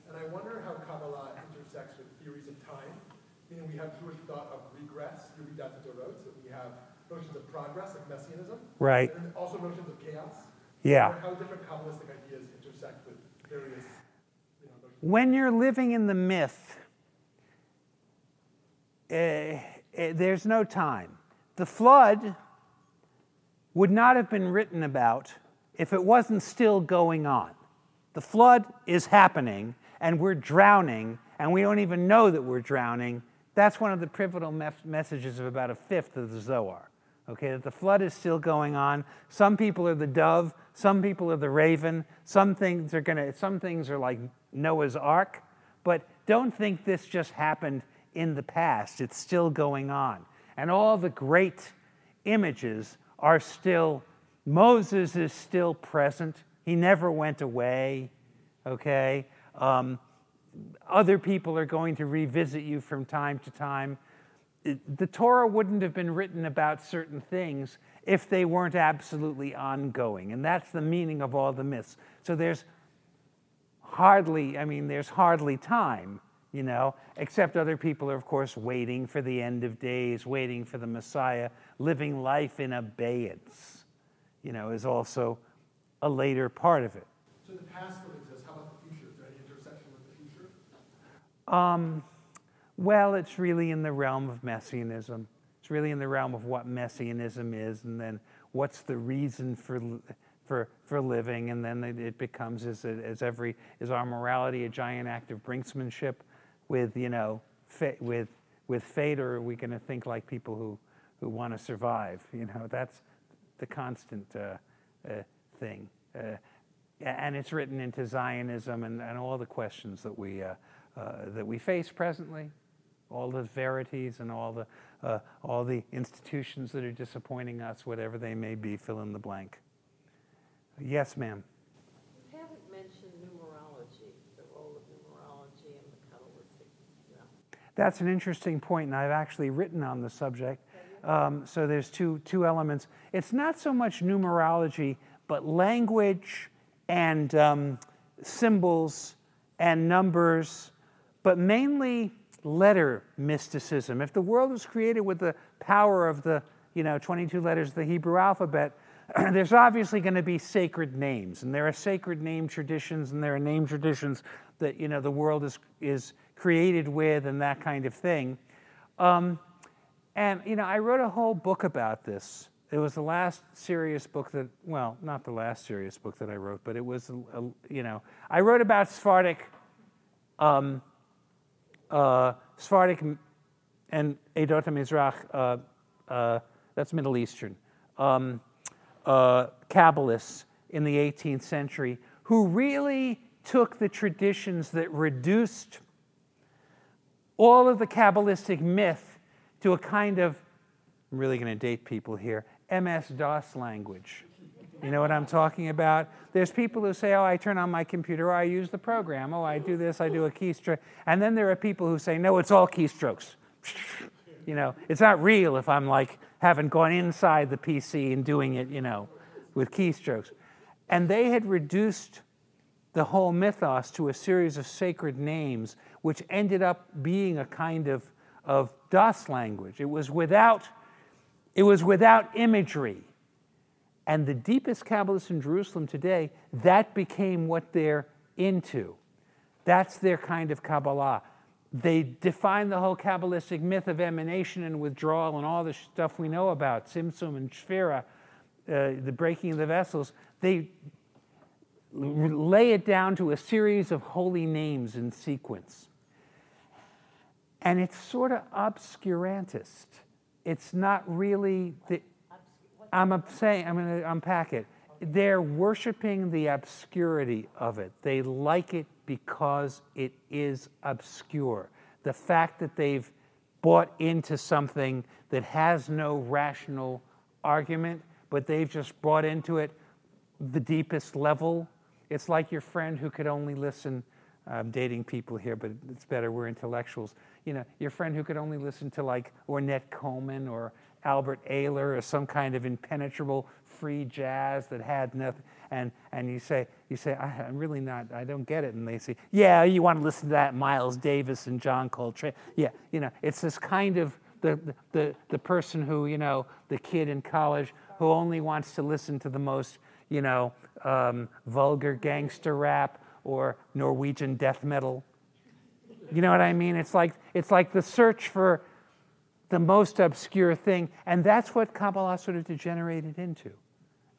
And I wonder how Kabbalah intersects with theories of time, meaning we have Jewish thought of regress, so we have notions of progress, like messianism. Right. And also notions of chaos. Yeah. How different Kabbalistic ideas intersect with various when you're living in the myth, uh, uh, there's no time. The flood would not have been written about if it wasn't still going on. The flood is happening, and we're drowning, and we don't even know that we're drowning. That's one of the pivotal me- messages of about a fifth of the Zohar. Okay, that the flood is still going on. Some people are the dove, some people are the raven. Some things are gonna. Some things are like Noah's Ark, but don't think this just happened in the past. It's still going on. And all the great images are still, Moses is still present. He never went away, okay? Um, other people are going to revisit you from time to time. The Torah wouldn't have been written about certain things if they weren't absolutely ongoing. And that's the meaning of all the myths. So there's hardly, I mean, there's hardly time, you know, except other people are, of course, waiting for the end of days, waiting for the Messiah, living life in abeyance, you know, is also a later part of it. So the past still exists. How about the future? Is there any intersection with the future? Um, well, it's really in the realm of messianism. It's really in the realm of what messianism is, and then what's the reason for for, for living, and then it, becomes as, as every is our morality a giant act of brinksmanship with you know with with fate, or are we going to think like people who who want to survive? You know that's the constant uh, uh, thing, uh, and it's written into Zionism and, and all the questions that we uh, that we face presently. all the verities and all the, uh, all the institutions that are disappointing us, whatever they may be, fill in the blank. Yes, ma'am. You haven't mentioned numerology, the role of numerology in the Kabbalistic. That's an interesting point, and I've actually written on the subject. Um, so there's two, two elements. It's not so much numerology, but language and um, symbols and numbers, but mainly letter mysticism. If the world was created with the power of the you know 22 letters of the Hebrew alphabet, there's obviously going to be sacred names, and there are sacred name traditions, and there are name traditions that you know the world is is created with, and that kind of thing. Um, and you know, I wrote a whole book about this. It was the last serious book that, well, not the last serious book that I wrote, but it was, you know, I wrote about Sephardic, um, uh, Sephardic and Edot Mizrach, uh, uh, that's Middle Eastern, um, uh, Kabbalists in the 18th century who really took the traditions that reduced all of the Kabbalistic myth to a kind of, I'm really going to date people here, MS DOS language. You know what I'm talking about? There's people who say, oh, I turn on my computer, or I use the program, oh, I do this, I do a keystroke. And then there are people who say, no, it's all keystrokes. you know, it's not real if I'm like, haven't gone inside the PC and doing it, you know, with keystrokes. And they had reduced the whole mythos to a series of sacred names, which ended up being a kind of of DOS language. It was without, it was without imagery. And the deepest Kabbalists in Jerusalem today, that became what they're into. That's their kind of Kabbalah. They define the whole Kabbalistic myth of emanation and withdrawal and all the stuff we know about, Tzimtzum and Shvira, uh, the breaking of the vessels. They lay it down to a series of holy names in sequence. And it's sort of obscurantist. It's not really the. I'm saying, I'm going to unpack it. They're worshiping the obscurity of it. They like it because it is obscure. The fact that they've bought into something that has no rational argument, but they've just brought into it the deepest level. It's like your friend who could only listen. I'm dating people here, but it's better, we're intellectuals you know, your friend who could only listen to like Ornette Coleman or Albert Ayler or some kind of impenetrable free jazz that had nothing. And, and you say, you say I, am really not, I don't get it. And they say, yeah, you want to listen to that Miles Davis and John Coltrane. Yeah, you know, it's this kind of the, the, the person who, you know, the kid in college who only wants to listen to the most, you know, um, vulgar gangster rap or Norwegian death metal you know what I mean? It's like, it's like the search for the most obscure thing, and that's what Kabbalah sort of degenerated into.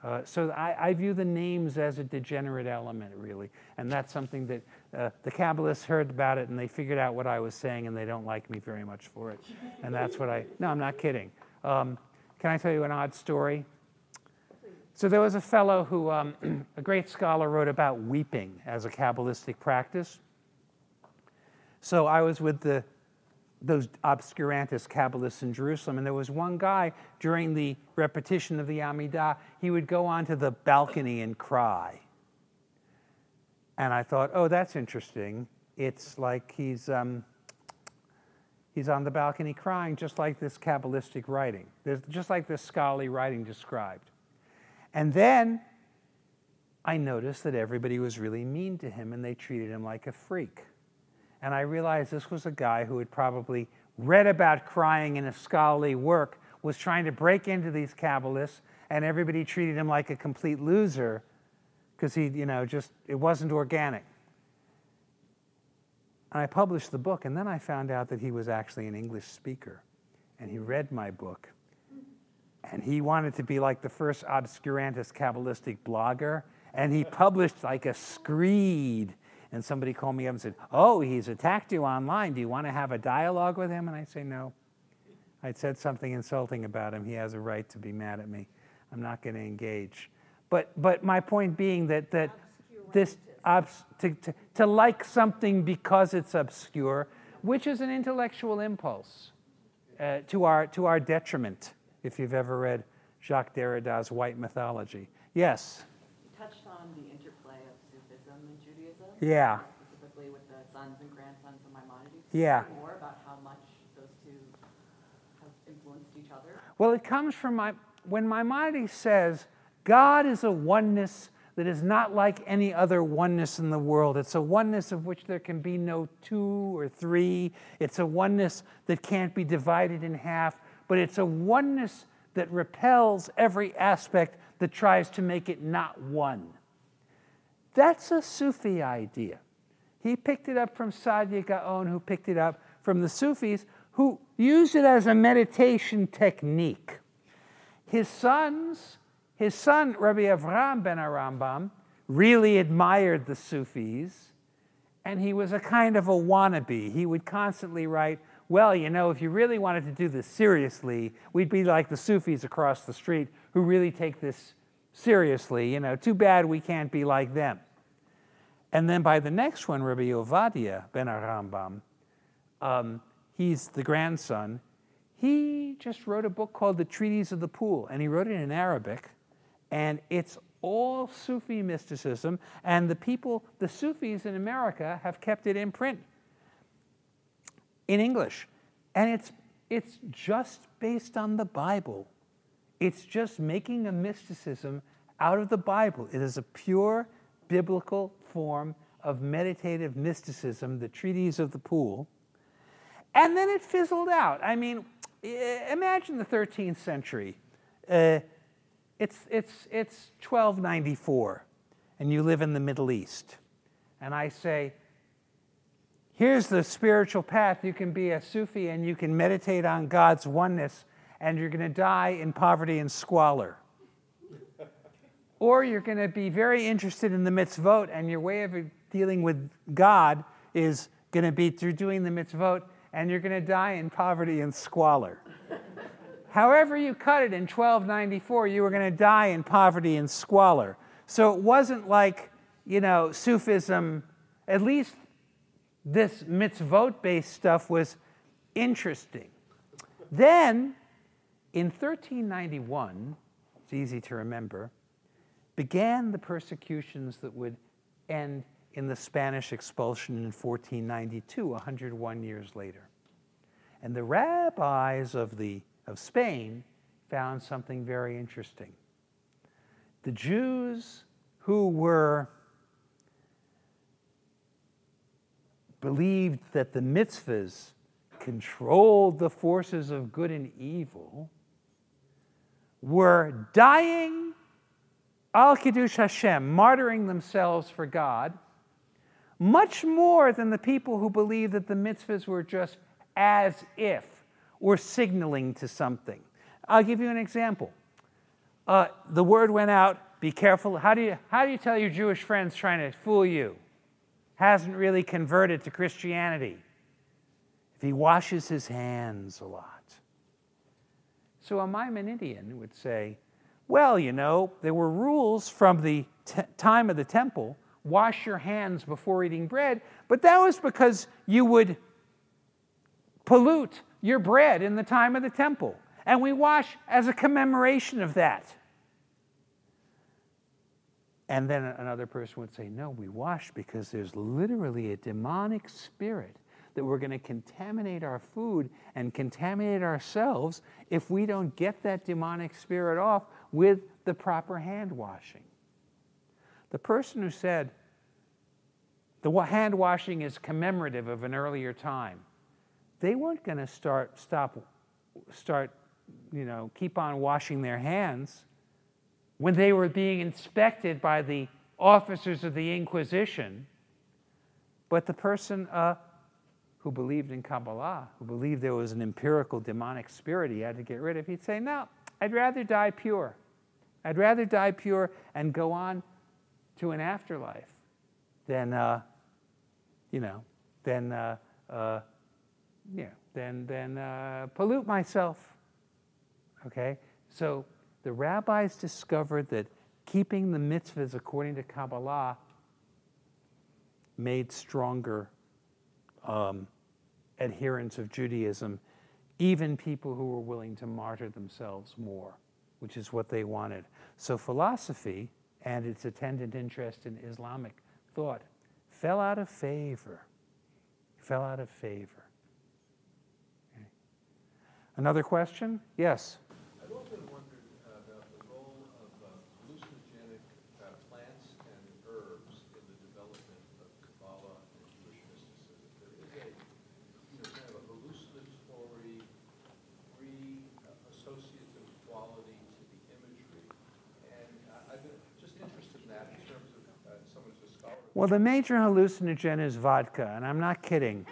Uh, so I, I, view the names as a degenerate element, really, and that's something that uh, the Kabbalists heard about it and they figured out what I was saying, and they don't like me very much for it. And that's what I. No, I'm not kidding. Um, can I tell you an odd story? So there was a fellow who, um, a great scholar, wrote about weeping as a Kabbalistic practice. So I was with the, those obscurantist Kabbalists in Jerusalem, and there was one guy during the repetition of the Amidah, he would go onto the balcony and cry. And I thought, oh, that's interesting. It's like he's, um, he's on the balcony crying, just like this Kabbalistic writing, There's, just like this scholarly writing described. And then I noticed that everybody was really mean to him and they treated him like a freak and I realized this was a guy who had probably read about crying in a scholarly work, was trying to break into these Kabbalists, and everybody treated him like a complete loser because he, you know, just, it wasn't organic. And I published the book, and then I found out that he was actually an English speaker. And he read my book. And he wanted to be like the first obscurantist Kabbalistic blogger. And he published like a screed and somebody called me up and said, Oh, he's attacked you online. Do you want to have a dialogue with him? And I say, No. I'd said something insulting about him. He has a right to be mad at me. I'm not going to engage. But, but my point being that, that this, obs, to, to, to like something because it's obscure, which is an intellectual impulse uh, to, our, to our detriment, if you've ever read Jacques Derrida's White Mythology. Yes? You touched on the interplay of Sufism and Judaism. Yeah. Specifically with the sons and grandsons of Maimonides. Yeah. Can you say More about how much those two have influenced each other. Well, it comes from my, when Maimonides says, God is a oneness that is not like any other oneness in the world. It's a oneness of which there can be no two or three. It's a oneness that can't be divided in half, but it's a oneness that repels every aspect that tries to make it not one. That's a Sufi idea. He picked it up from Saadia Gaon, who picked it up from the Sufis, who used it as a meditation technique. His sons his son, Rabbi Avraham ben Arambam, really admired the Sufis, and he was a kind of a wannabe. He would constantly write, Well, you know, if you really wanted to do this seriously, we'd be like the Sufis across the street who really take this seriously. You know, too bad we can't be like them. And then by the next one, Rabbi Ovadia ben Arambam, um, he's the grandson, he just wrote a book called The Treatise of the Pool, and he wrote it in Arabic and it's all Sufi mysticism, and the people, the Sufis in America, have kept it in print in English. And it's, it's just based on the Bible. It's just making a mysticism out of the Bible. It is a pure biblical form of meditative mysticism, the treatise of the pool. And then it fizzled out. I mean, imagine the 13th century. Uh, it's, it's, it's 1294 and you live in the Middle East. And I say, here's the spiritual path. You can be a Sufi and you can meditate on God's oneness, and you're going to die in poverty and squalor. Or you're going to be very interested in the mitzvot, and your way of dealing with God is going to be through doing the mitzvot, and you're going to die in poverty and squalor. However, you cut it in 1294, you were going to die in poverty and squalor. So it wasn't like, you know, Sufism, at least this mitzvot based stuff was interesting. Then, in 1391, it's easy to remember, began the persecutions that would end in the Spanish expulsion in 1492, 101 years later. And the rabbis of the of Spain found something very interesting. The Jews who were believed that the mitzvahs controlled the forces of good and evil were dying al kiddush Hashem, martyring themselves for God, much more than the people who believe that the mitzvahs were just as if or signaling to something. I'll give you an example. Uh, the word went out, be careful. How do, you, how do you tell your Jewish friends trying to fool you? Hasn't really converted to Christianity. If he washes his hands a lot. So a Maimonidean would say, well, you know, there were rules from the t- time of the temple wash your hands before eating bread, but that was because you would pollute your bread in the time of the temple. And we wash as a commemoration of that. And then another person would say, No, we wash because there's literally a demonic spirit that we're going to contaminate our food and contaminate ourselves if we don't get that demonic spirit off with the proper hand washing. The person who said the hand washing is commemorative of an earlier time they weren't going to start stop start you know keep on washing their hands when they were being inspected by the officers of the inquisition but the person uh, who believed in kabbalah who believed there was an empirical demonic spirit he had to get rid of he'd say no i'd rather die pure i'd rather die pure and go on to an afterlife than uh, you know than uh, uh yeah, then, then uh, pollute myself. Okay? So the rabbis discovered that keeping the mitzvahs according to Kabbalah made stronger um, adherents of Judaism, even people who were willing to martyr themselves more, which is what they wanted. So philosophy and its attendant interest in Islamic thought fell out of favor. Fell out of favor. Okay. Another question? Yes. I've often wondered about the role of uh, hallucinogenic uh, plants and herbs in the development of Kabbalah and Jewish mysticism. There is a, you know, kind of a hallucinatory, re-associative quality to the imagery. And uh, I've been just interested in that in terms of uh, someone who's a scholar. Well, the major hallucinogen is vodka, and I'm not kidding.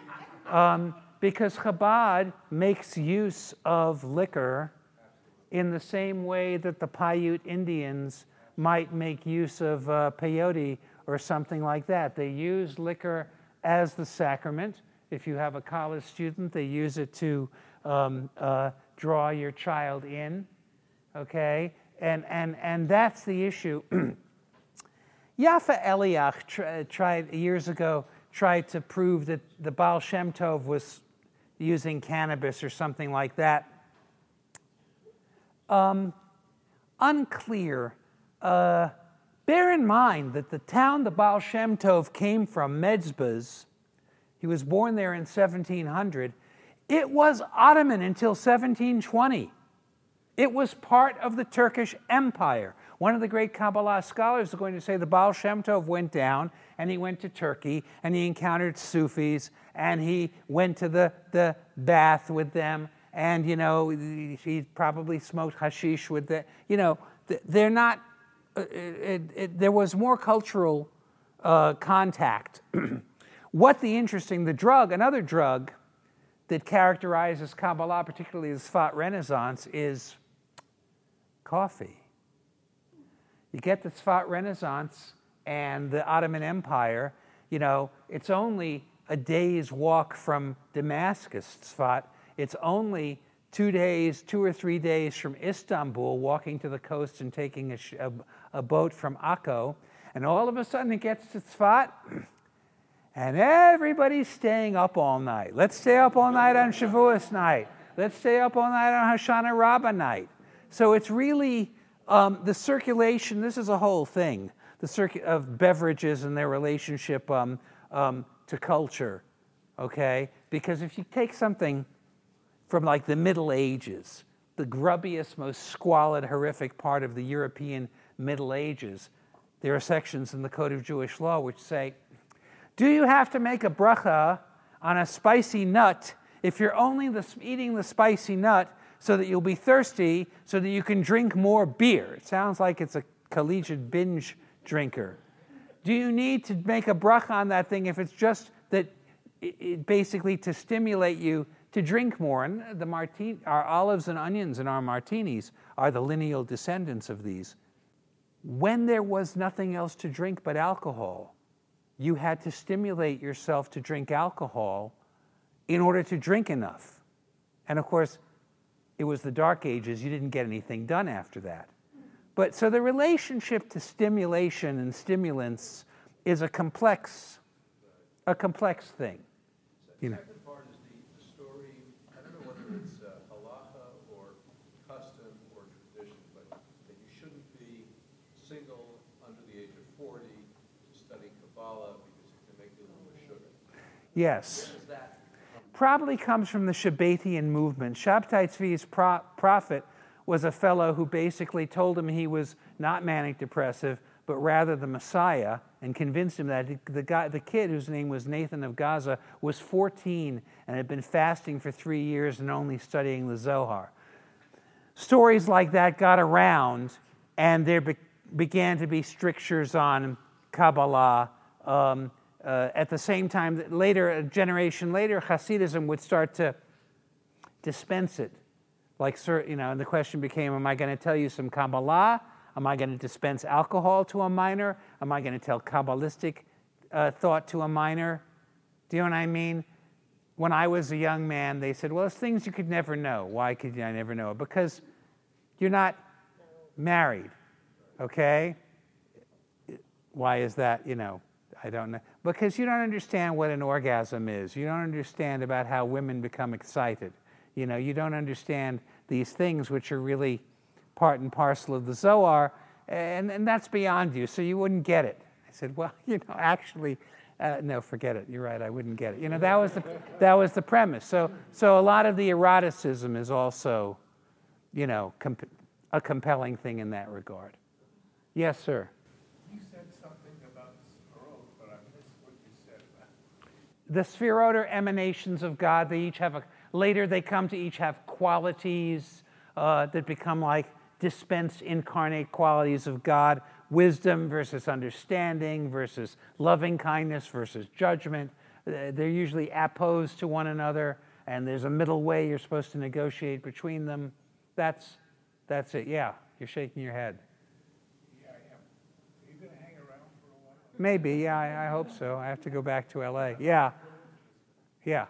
Um, because Chabad makes use of liquor in the same way that the Paiute Indians might make use of uh, peyote or something like that. They use liquor as the sacrament. If you have a college student, they use it to um, uh, draw your child in, okay? And, and, and that's the issue. Yafa Eliach tr- tried years ago tried to prove that the Baal Shem Tov was using cannabis or something like that. Um, unclear. Uh, bear in mind that the town the Baal Shem Tov came from, Medzbaz, he was born there in 1700, it was Ottoman until 1720. It was part of the Turkish Empire. One of the great Kabbalah scholars is going to say the Baal Shem Tov went down and he went to Turkey and he encountered Sufis and he went to the, the bath with them and, you know, he probably smoked hashish with them. You know, they're not, uh, it, it, there was more cultural uh, contact. what the interesting, the drug, another drug that characterizes Kabbalah, particularly the Sfat Renaissance, is coffee. You get the Sfat Renaissance and the Ottoman Empire, you know, it's only a day's walk from Damascus, Sfat. It's only two days, two or three days from Istanbul, walking to the coast and taking a, a, a boat from Akko. And all of a sudden it gets to Sfat, and everybody's staying up all night. Let's stay up all night on Shavuos night. Let's stay up all night on Hoshana Rabbah night. So it's really um, the circulation, this is a whole thing the circuit of beverages and their relationship um, um, to culture, okay? Because if you take something from like the Middle Ages, the grubbiest, most squalid, horrific part of the European Middle Ages, there are sections in the Code of Jewish Law which say, do you have to make a bracha on a spicy nut if you're only the, eating the spicy nut so that you'll be thirsty so that you can drink more beer? It sounds like it's a collegiate binge drinker? Do you need to make a bracha on that thing if it's just that it, basically to stimulate you to drink more? And the martini, our olives and onions and our martinis are the lineal descendants of these. When there was nothing else to drink but alcohol, you had to stimulate yourself to drink alcohol in order to drink enough. And of course, it was the Dark Ages, you didn't get anything done after that. But so the relationship to stimulation and stimulants is a complex, a complex thing. You know. The second part is the, the story. I don't know whether it's uh, or custom or tradition, but that you shouldn't be single under the age of 40 to study Kabbalah because it can make you a little sugar. Yes. Probably comes from the Shabbatian movement. Shabtai Tzvi's pro- prophet was a fellow who basically told him he was not manic depressive, but rather the Messiah, and convinced him that the, guy, the kid whose name was Nathan of Gaza was 14 and had been fasting for three years and only studying the Zohar. Stories like that got around, and there be, began to be strictures on Kabbalah. Um, uh, at the same time, later, a generation later, Hasidism would start to dispense it like, you know, and the question became, am I going to tell you some Kabbalah? Am I going to dispense alcohol to a minor? Am I going to tell Kabbalistic uh, thought to a minor? Do you know what I mean? When I was a young man, they said, well, it's things you could never know. Why could you never know? Because you're not married, okay? Why is that? You know, I don't know. Because you don't understand what an orgasm is. You don't understand about how women become excited. You know, you don't understand these things which are really part and parcel of the Zohar, and, and that's beyond you, so you wouldn't get it. I said, well, you know, actually, uh, no, forget it. You're right. I wouldn't get it. You know, that was the that was the premise. So so a lot of the eroticism is also, you know, comp- a compelling thing in that regard. Yes, sir. You said something about Sparrow, but I missed what you said about The Sphirot are emanations of God. They each have a later they come to each have qualities uh, that become like dispensed incarnate qualities of God wisdom versus understanding versus loving kindness versus judgment. Uh, They're usually opposed to one another, and there's a middle way you're supposed to negotiate between them. That's, that's it. Yeah, you're shaking your head. Yeah, I am. Are you going to hang around for a while? Maybe, yeah, I, I hope so. I have to go back to LA. Yeah, yeah.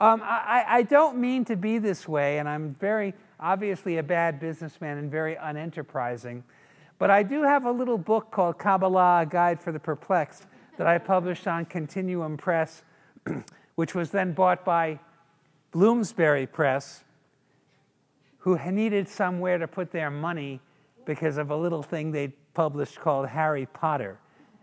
Um, I, I- don't mean to be this way, and I'm very obviously a bad businessman and very unenterprising. But I do have a little book called Kabbalah, a Guide for the Perplexed, that I published on Continuum Press, which was then bought by Bloomsbury Press, who needed somewhere to put their money because of a little thing they published called Harry Potter.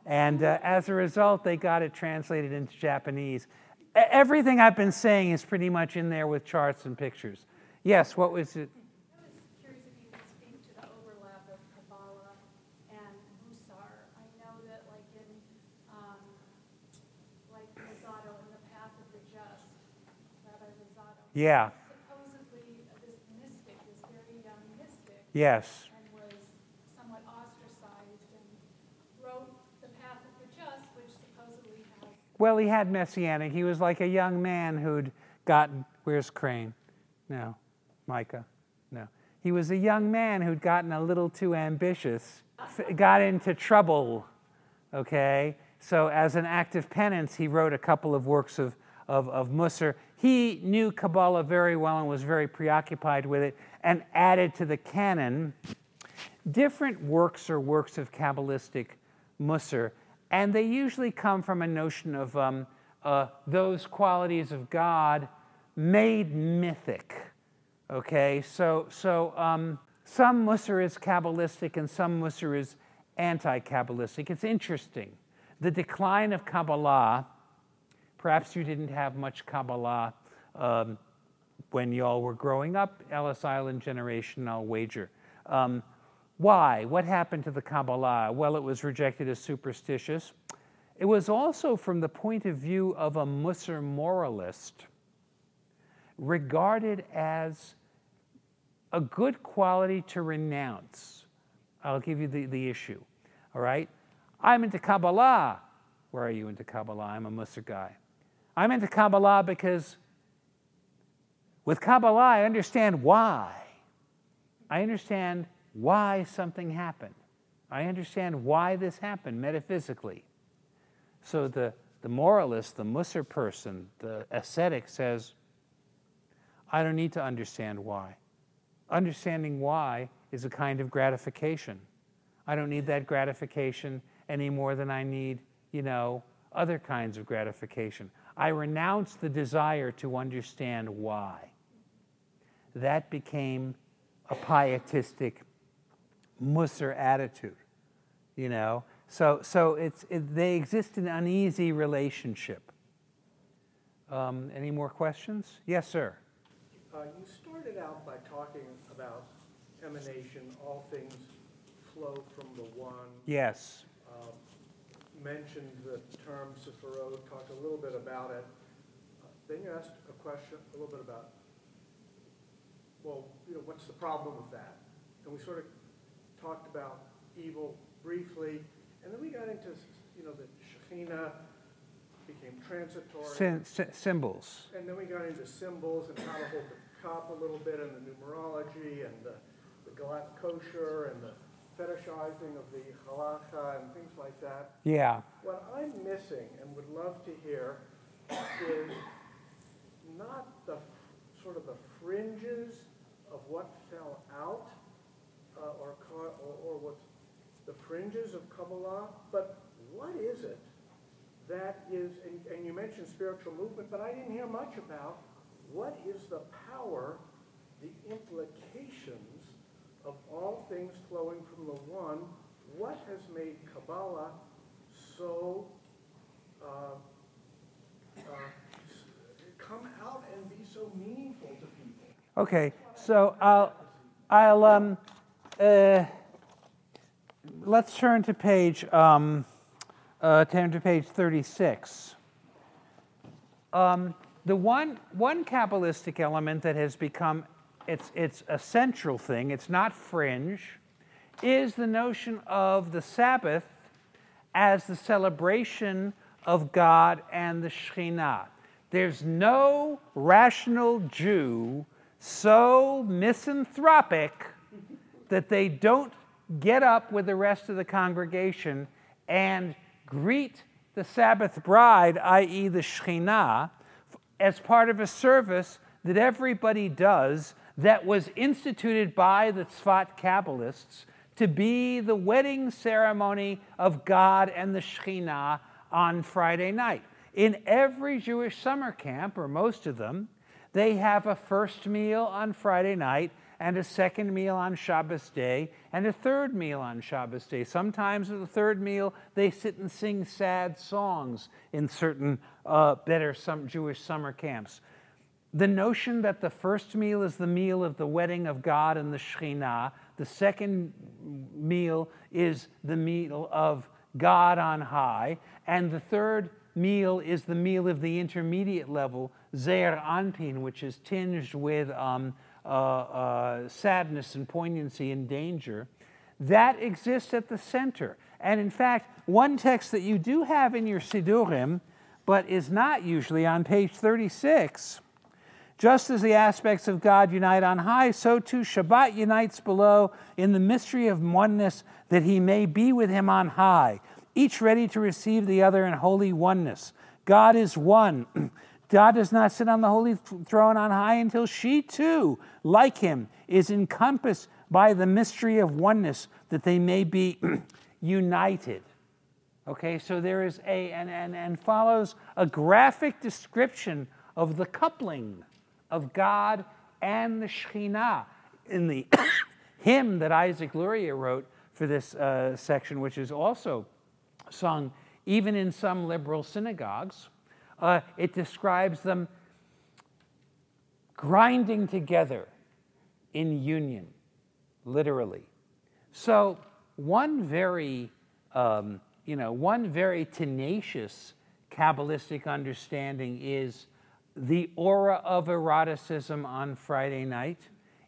And uh, as a result, they got it translated into Japanese. Everything I've been saying is pretty much in there with charts and pictures. Yes, what was it? I was curious Well, he had messianic. He was like a young man who'd gotten. Where's Crane? No. Micah? No. He was a young man who'd gotten a little too ambitious, got into trouble, okay? So, as an act of penance, he wrote a couple of works of, of, of Musar. He knew Kabbalah very well and was very preoccupied with it and added to the canon different works or works of Kabbalistic Musar, and they usually come from a notion of um, uh, those qualities of God made mythic. Okay, so so um, some Musar is Kabbalistic and some Musar is anti-Kabbalistic. It's interesting. The decline of Kabbalah. Perhaps you didn't have much Kabbalah um, when y'all were growing up, Ellis Island generation, I'll wager. Um, why? What happened to the Kabbalah? Well, it was rejected as superstitious. It was also from the point of view of a Musar moralist, regarded as a good quality to renounce. I'll give you the, the issue. All right? I'm into Kabbalah. Where are you into Kabbalah? I'm a Musar guy. I'm into Kabbalah because with Kabbalah, I understand why. I understand why something happened. I understand why this happened metaphysically. So the, the moralist, the Musar person, the ascetic says, I don't need to understand why. Understanding why is a kind of gratification. I don't need that gratification any more than I need, you know, other kinds of gratification. I renounce the desire to understand why. That became a pietistic Musar attitude, you know. So, so it's, it, they exist in an uneasy relationship. Um, any more questions? Yes, sir. Uh, You started out by talking about emanation, all things flow from the one. Yes. Um, Mentioned the term Sephiroth, talked a little bit about it. Uh, Then you asked a question, a little bit about, well, you know, what's the problem with that? And we sort of talked about evil briefly, and then we got into, you know, the Shekhinah became transitory. Sym- sy- symbols. And then we got into symbols and how to hold the cup a little bit and the numerology and the, the glatt kosher and the fetishizing of the halacha and things like that. Yeah. What I'm missing and would love to hear is not the sort of the fringes of what fell out uh, or, or, or the fringes of Kabbalah, but what is it that is, and, and you mentioned spiritual movement, but I didn't hear much about what is the power, the implications of all things flowing from the one. What has made Kabbalah so uh, uh, come out and be so meaningful to people? Okay, so I'll, I'll, um, uh, let's turn to page, um, uh, turn to page 36. Um, the one, one Kabbalistic element that has become, it's, it's a central thing, it's not fringe, is the notion of the Sabbath as the celebration of God and the Shekhinah. There's no rational Jew so misanthropic that they don't get up with the rest of the congregation and greet the Sabbath bride, i.e., the Shekhinah, as part of a service that everybody does that was instituted by the Tzfat Kabbalists to be the wedding ceremony of God and the Shekhinah on Friday night. In every Jewish summer camp, or most of them, they have a first meal on Friday night and a second meal on Shabbos day and a third meal on Shabbos day. Sometimes at the third meal, they sit and sing sad songs in certain uh, better some Jewish summer camps. The notion that the first meal is the meal of the wedding of God and the Shekhinah, the second meal is the meal of God on high, and the third meal is the meal of the intermediate level, Zeir Anpin, which is tinged with um, uh, uh, sadness and poignancy and danger. That exists at the center. And in fact, one text that you do have in your Siddurim, but is not usually on page 36, just as the aspects of God unite on high, so too Shabbat unites below in the mystery of oneness that he may be with him on high, each ready to receive the other in holy oneness. God is one. God does not sit on the holy throne on high until she too, like him, is encompassed by the mystery of oneness that they may be united. Okay, so there is a, and, and, and follows a graphic description of the coupling of God and the Shekhinah in the hymn that Isaac Luria wrote for this uh, section, which is also sung even in some liberal synagogues. Uh, it describes them grinding together in union, literally. So, one very, um, you know, one very tenacious Kabbalistic understanding is the aura of eroticism on Friday night.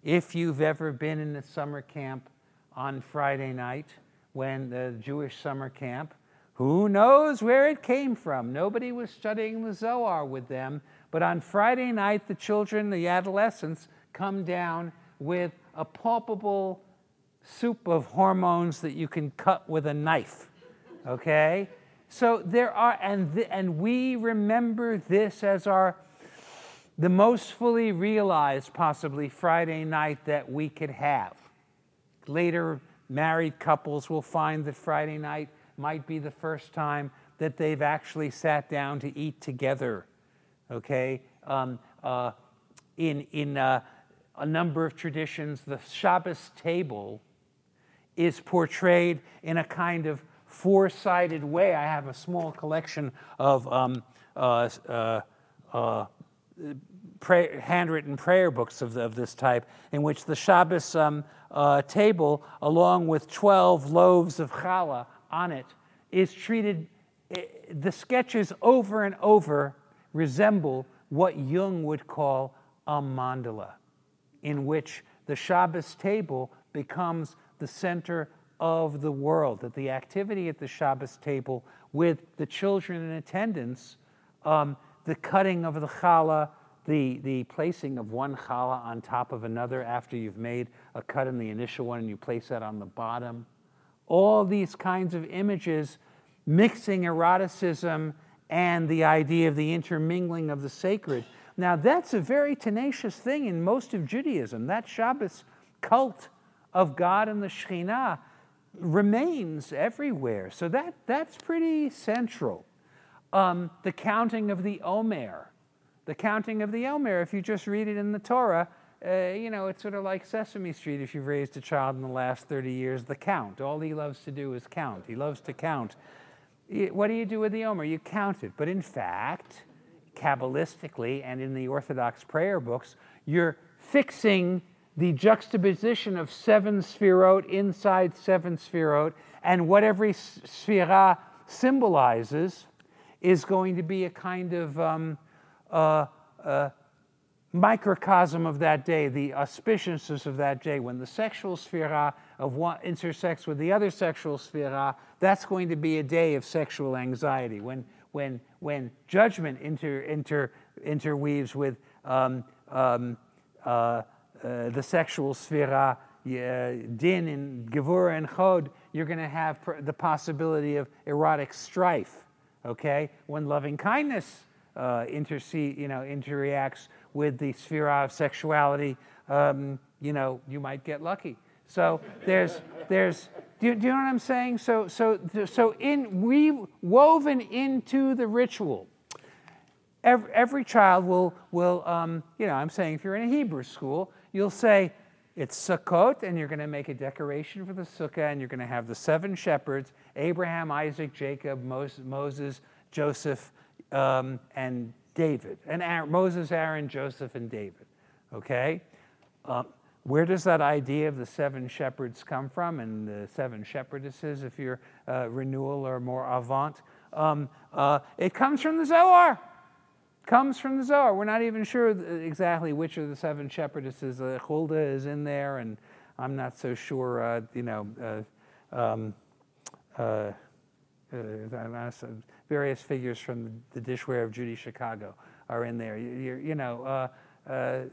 If you've ever been in a summer camp on Friday night, when the Jewish summer camp, who knows where it came from? Nobody was studying the Zohar with them, but on Friday night, the children, the adolescents, come down with a palpable soup of hormones that you can cut with a knife. Okay? So there are, and, th- and we remember this as our the most fully realized, possibly, Friday night that we could have. Later, married couples will find that Friday night might be the first time that they've actually sat down to eat together. Okay? Um, uh, in in uh, a number of traditions, the Shabbos table is portrayed in a kind of four sided way. I have a small collection of um, uh, uh, uh handwritten prayer books of, of, this type, in which the Shabbos um, uh, table, along with 12 loaves of challah on it, is treated, eh, the sketches over and over resemble what Jung would call a mandala, in which the Shabbos table becomes the center of the world, that the activity at the Shabbos table with the children in attendance, um, the cutting of the challah, the, the placing of one challah on top of another after you've made a cut in the initial one and you place that on the bottom. All these kinds of images mixing eroticism and the idea of the intermingling of the sacred. Now, that's a very tenacious thing in most of Judaism. That Shabbos cult of God and the Shekhinah remains everywhere. So that, that's pretty central. um, the counting of the Omer. The counting of the Omer, if you just read it in the Torah, uh, you know, it's sort of like Sesame Street if you've raised a child in the last 30 years, the count. All he loves to do is count. He loves to count. What do you do with the Omer? You count it. But in fact, Kabbalistically and in the Orthodox prayer books, you're fixing the juxtaposition of seven sphirot inside seven sphirot, and what every sphira symbolizes is going to be a kind of um, uh, uh, microcosm of that day, the auspiciousness of that day. When the sexual sphira of one intersects with the other sexual sphira, that's going to be a day of sexual anxiety. When, when, when judgment inter, inter, interweaves with um, um, uh, uh, the sexual sphira, din and gevura and chod, you're going to have the possibility of erotic strife. Okay, when loving kindness uh, you know, interacts with the sphere of sexuality, um, you know, you might get lucky. So there's, there's, do you, do you know what I'm saying? So, so, so in we woven into the ritual. Every, every child will, will um, you know, I'm saying if you're in a Hebrew school, you'll say, it's Sukkot, and you're going to make a decoration for the Sukkah, and you're going to have the seven shepherds Abraham, Isaac, Jacob, Moses, Joseph, um, and David. And Aaron, Moses, Aaron, Joseph, and David. Okay? Um, where does that idea of the seven shepherds come from and the seven shepherdesses, if you're uh, renewal or more avant? Um, uh, it comes from the Zohar comes from the Zohar. We're not even sure exactly which of the seven shepherdesses. Uh, Huldah is in there, and I'm not so sure, uh, you know, uh, um, uh, uh, various figures from the dishware of Judy Chicago are in there. You, you know, uh,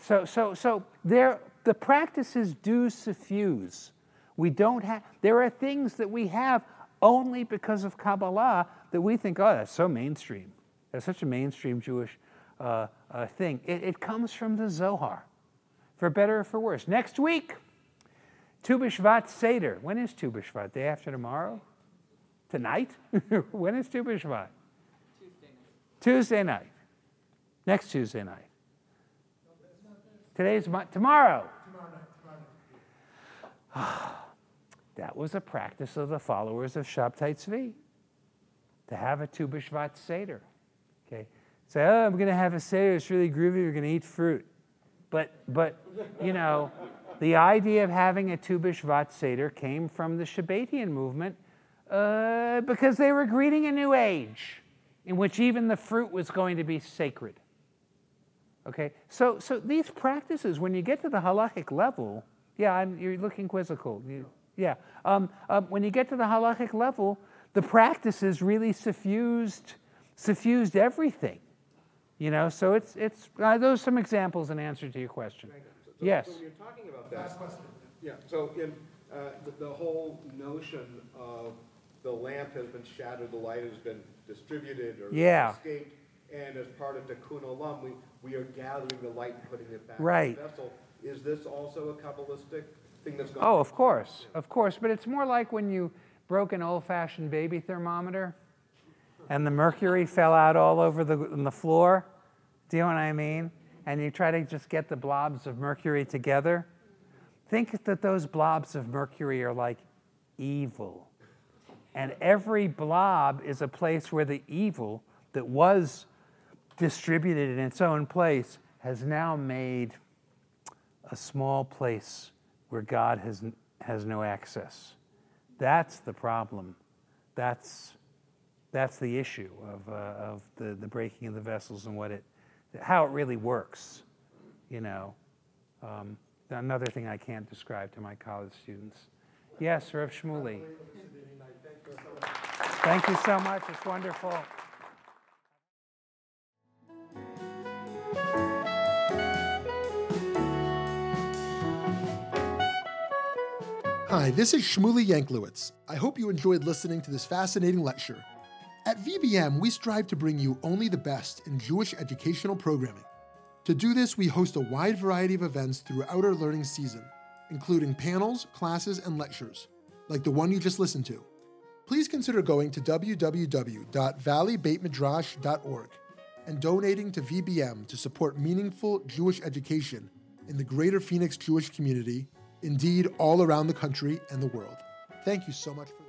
so, so, so there, the practices do suffuse. We don't have, there are things that we have only because of Kabbalah that we think, oh, that's so mainstream. It's such a mainstream Jewish uh, uh, thing. It, it, comes from the Zohar, for better or for worse. Next week, Tu B'Shvat Seder. When is Tu B'Shvat? Day after tomorrow? Tonight? when is Tu B'Shvat? Tuesday night. Tuesday night. Next Tuesday night. Today's my, tomorrow. that was a practice of the followers of Shabtai Tzvi, to have a Tu B'Shvat Seder. Okay. Say, oh, I'm going to have a Seder. It's really groovy. We're going to eat fruit. But, but you know, the idea of having a Tu B'Shvat Seder came from the Shabbatian movement uh, because they were greeting a new age in which even the fruit was going to be sacred. Okay, so, so these practices, when you get to the halachic level, yeah, I'm, you're looking quizzical. You, yeah, um, uh, when you get to the halachic level, the practices really suffused suffused everything. You know, so it's, it's uh, those are some examples in answer to your question. So, yes. So when you're talking about that, Last question. yeah, so in, uh, the, the whole notion of the lamp has been shattered, the light has been distributed or yeah. escaped, and as part of Tikkun Olam, we, we are gathering the light and putting it back right. in the vessel. Is this also a Kabbalistic thing that's going oh, on? Oh, of course, of course. But it's more like when you broke an old-fashioned baby thermometer and the mercury fell out all over the, the floor. Do you know what I mean? And you try to just get the blobs of mercury together. Think that those blobs of mercury are like evil. And every blob is a place where the evil that was distributed in its own place has now made a small place where God has, has no access. That's the problem. That's that's the issue of, uh, of the, the breaking of the vessels and what it, how it really works, you know. Um, another thing I can't describe to my college students. Yes, Rav Shmuly. Thank you so much. It's wonderful. Hi, this is Shmuly Yanklowitz. I hope you enjoyed listening to this fascinating lecture. At VBM, we strive to bring you only the best in Jewish educational programming. To do this, we host a wide variety of events throughout our learning season, including panels, classes, and lectures, like the one you just listened to. Please consider going to www.valleybeitmidrash.org and donating to VBM to support meaningful Jewish education in the greater Phoenix Jewish community, indeed all around the country and the world. Thank you so much for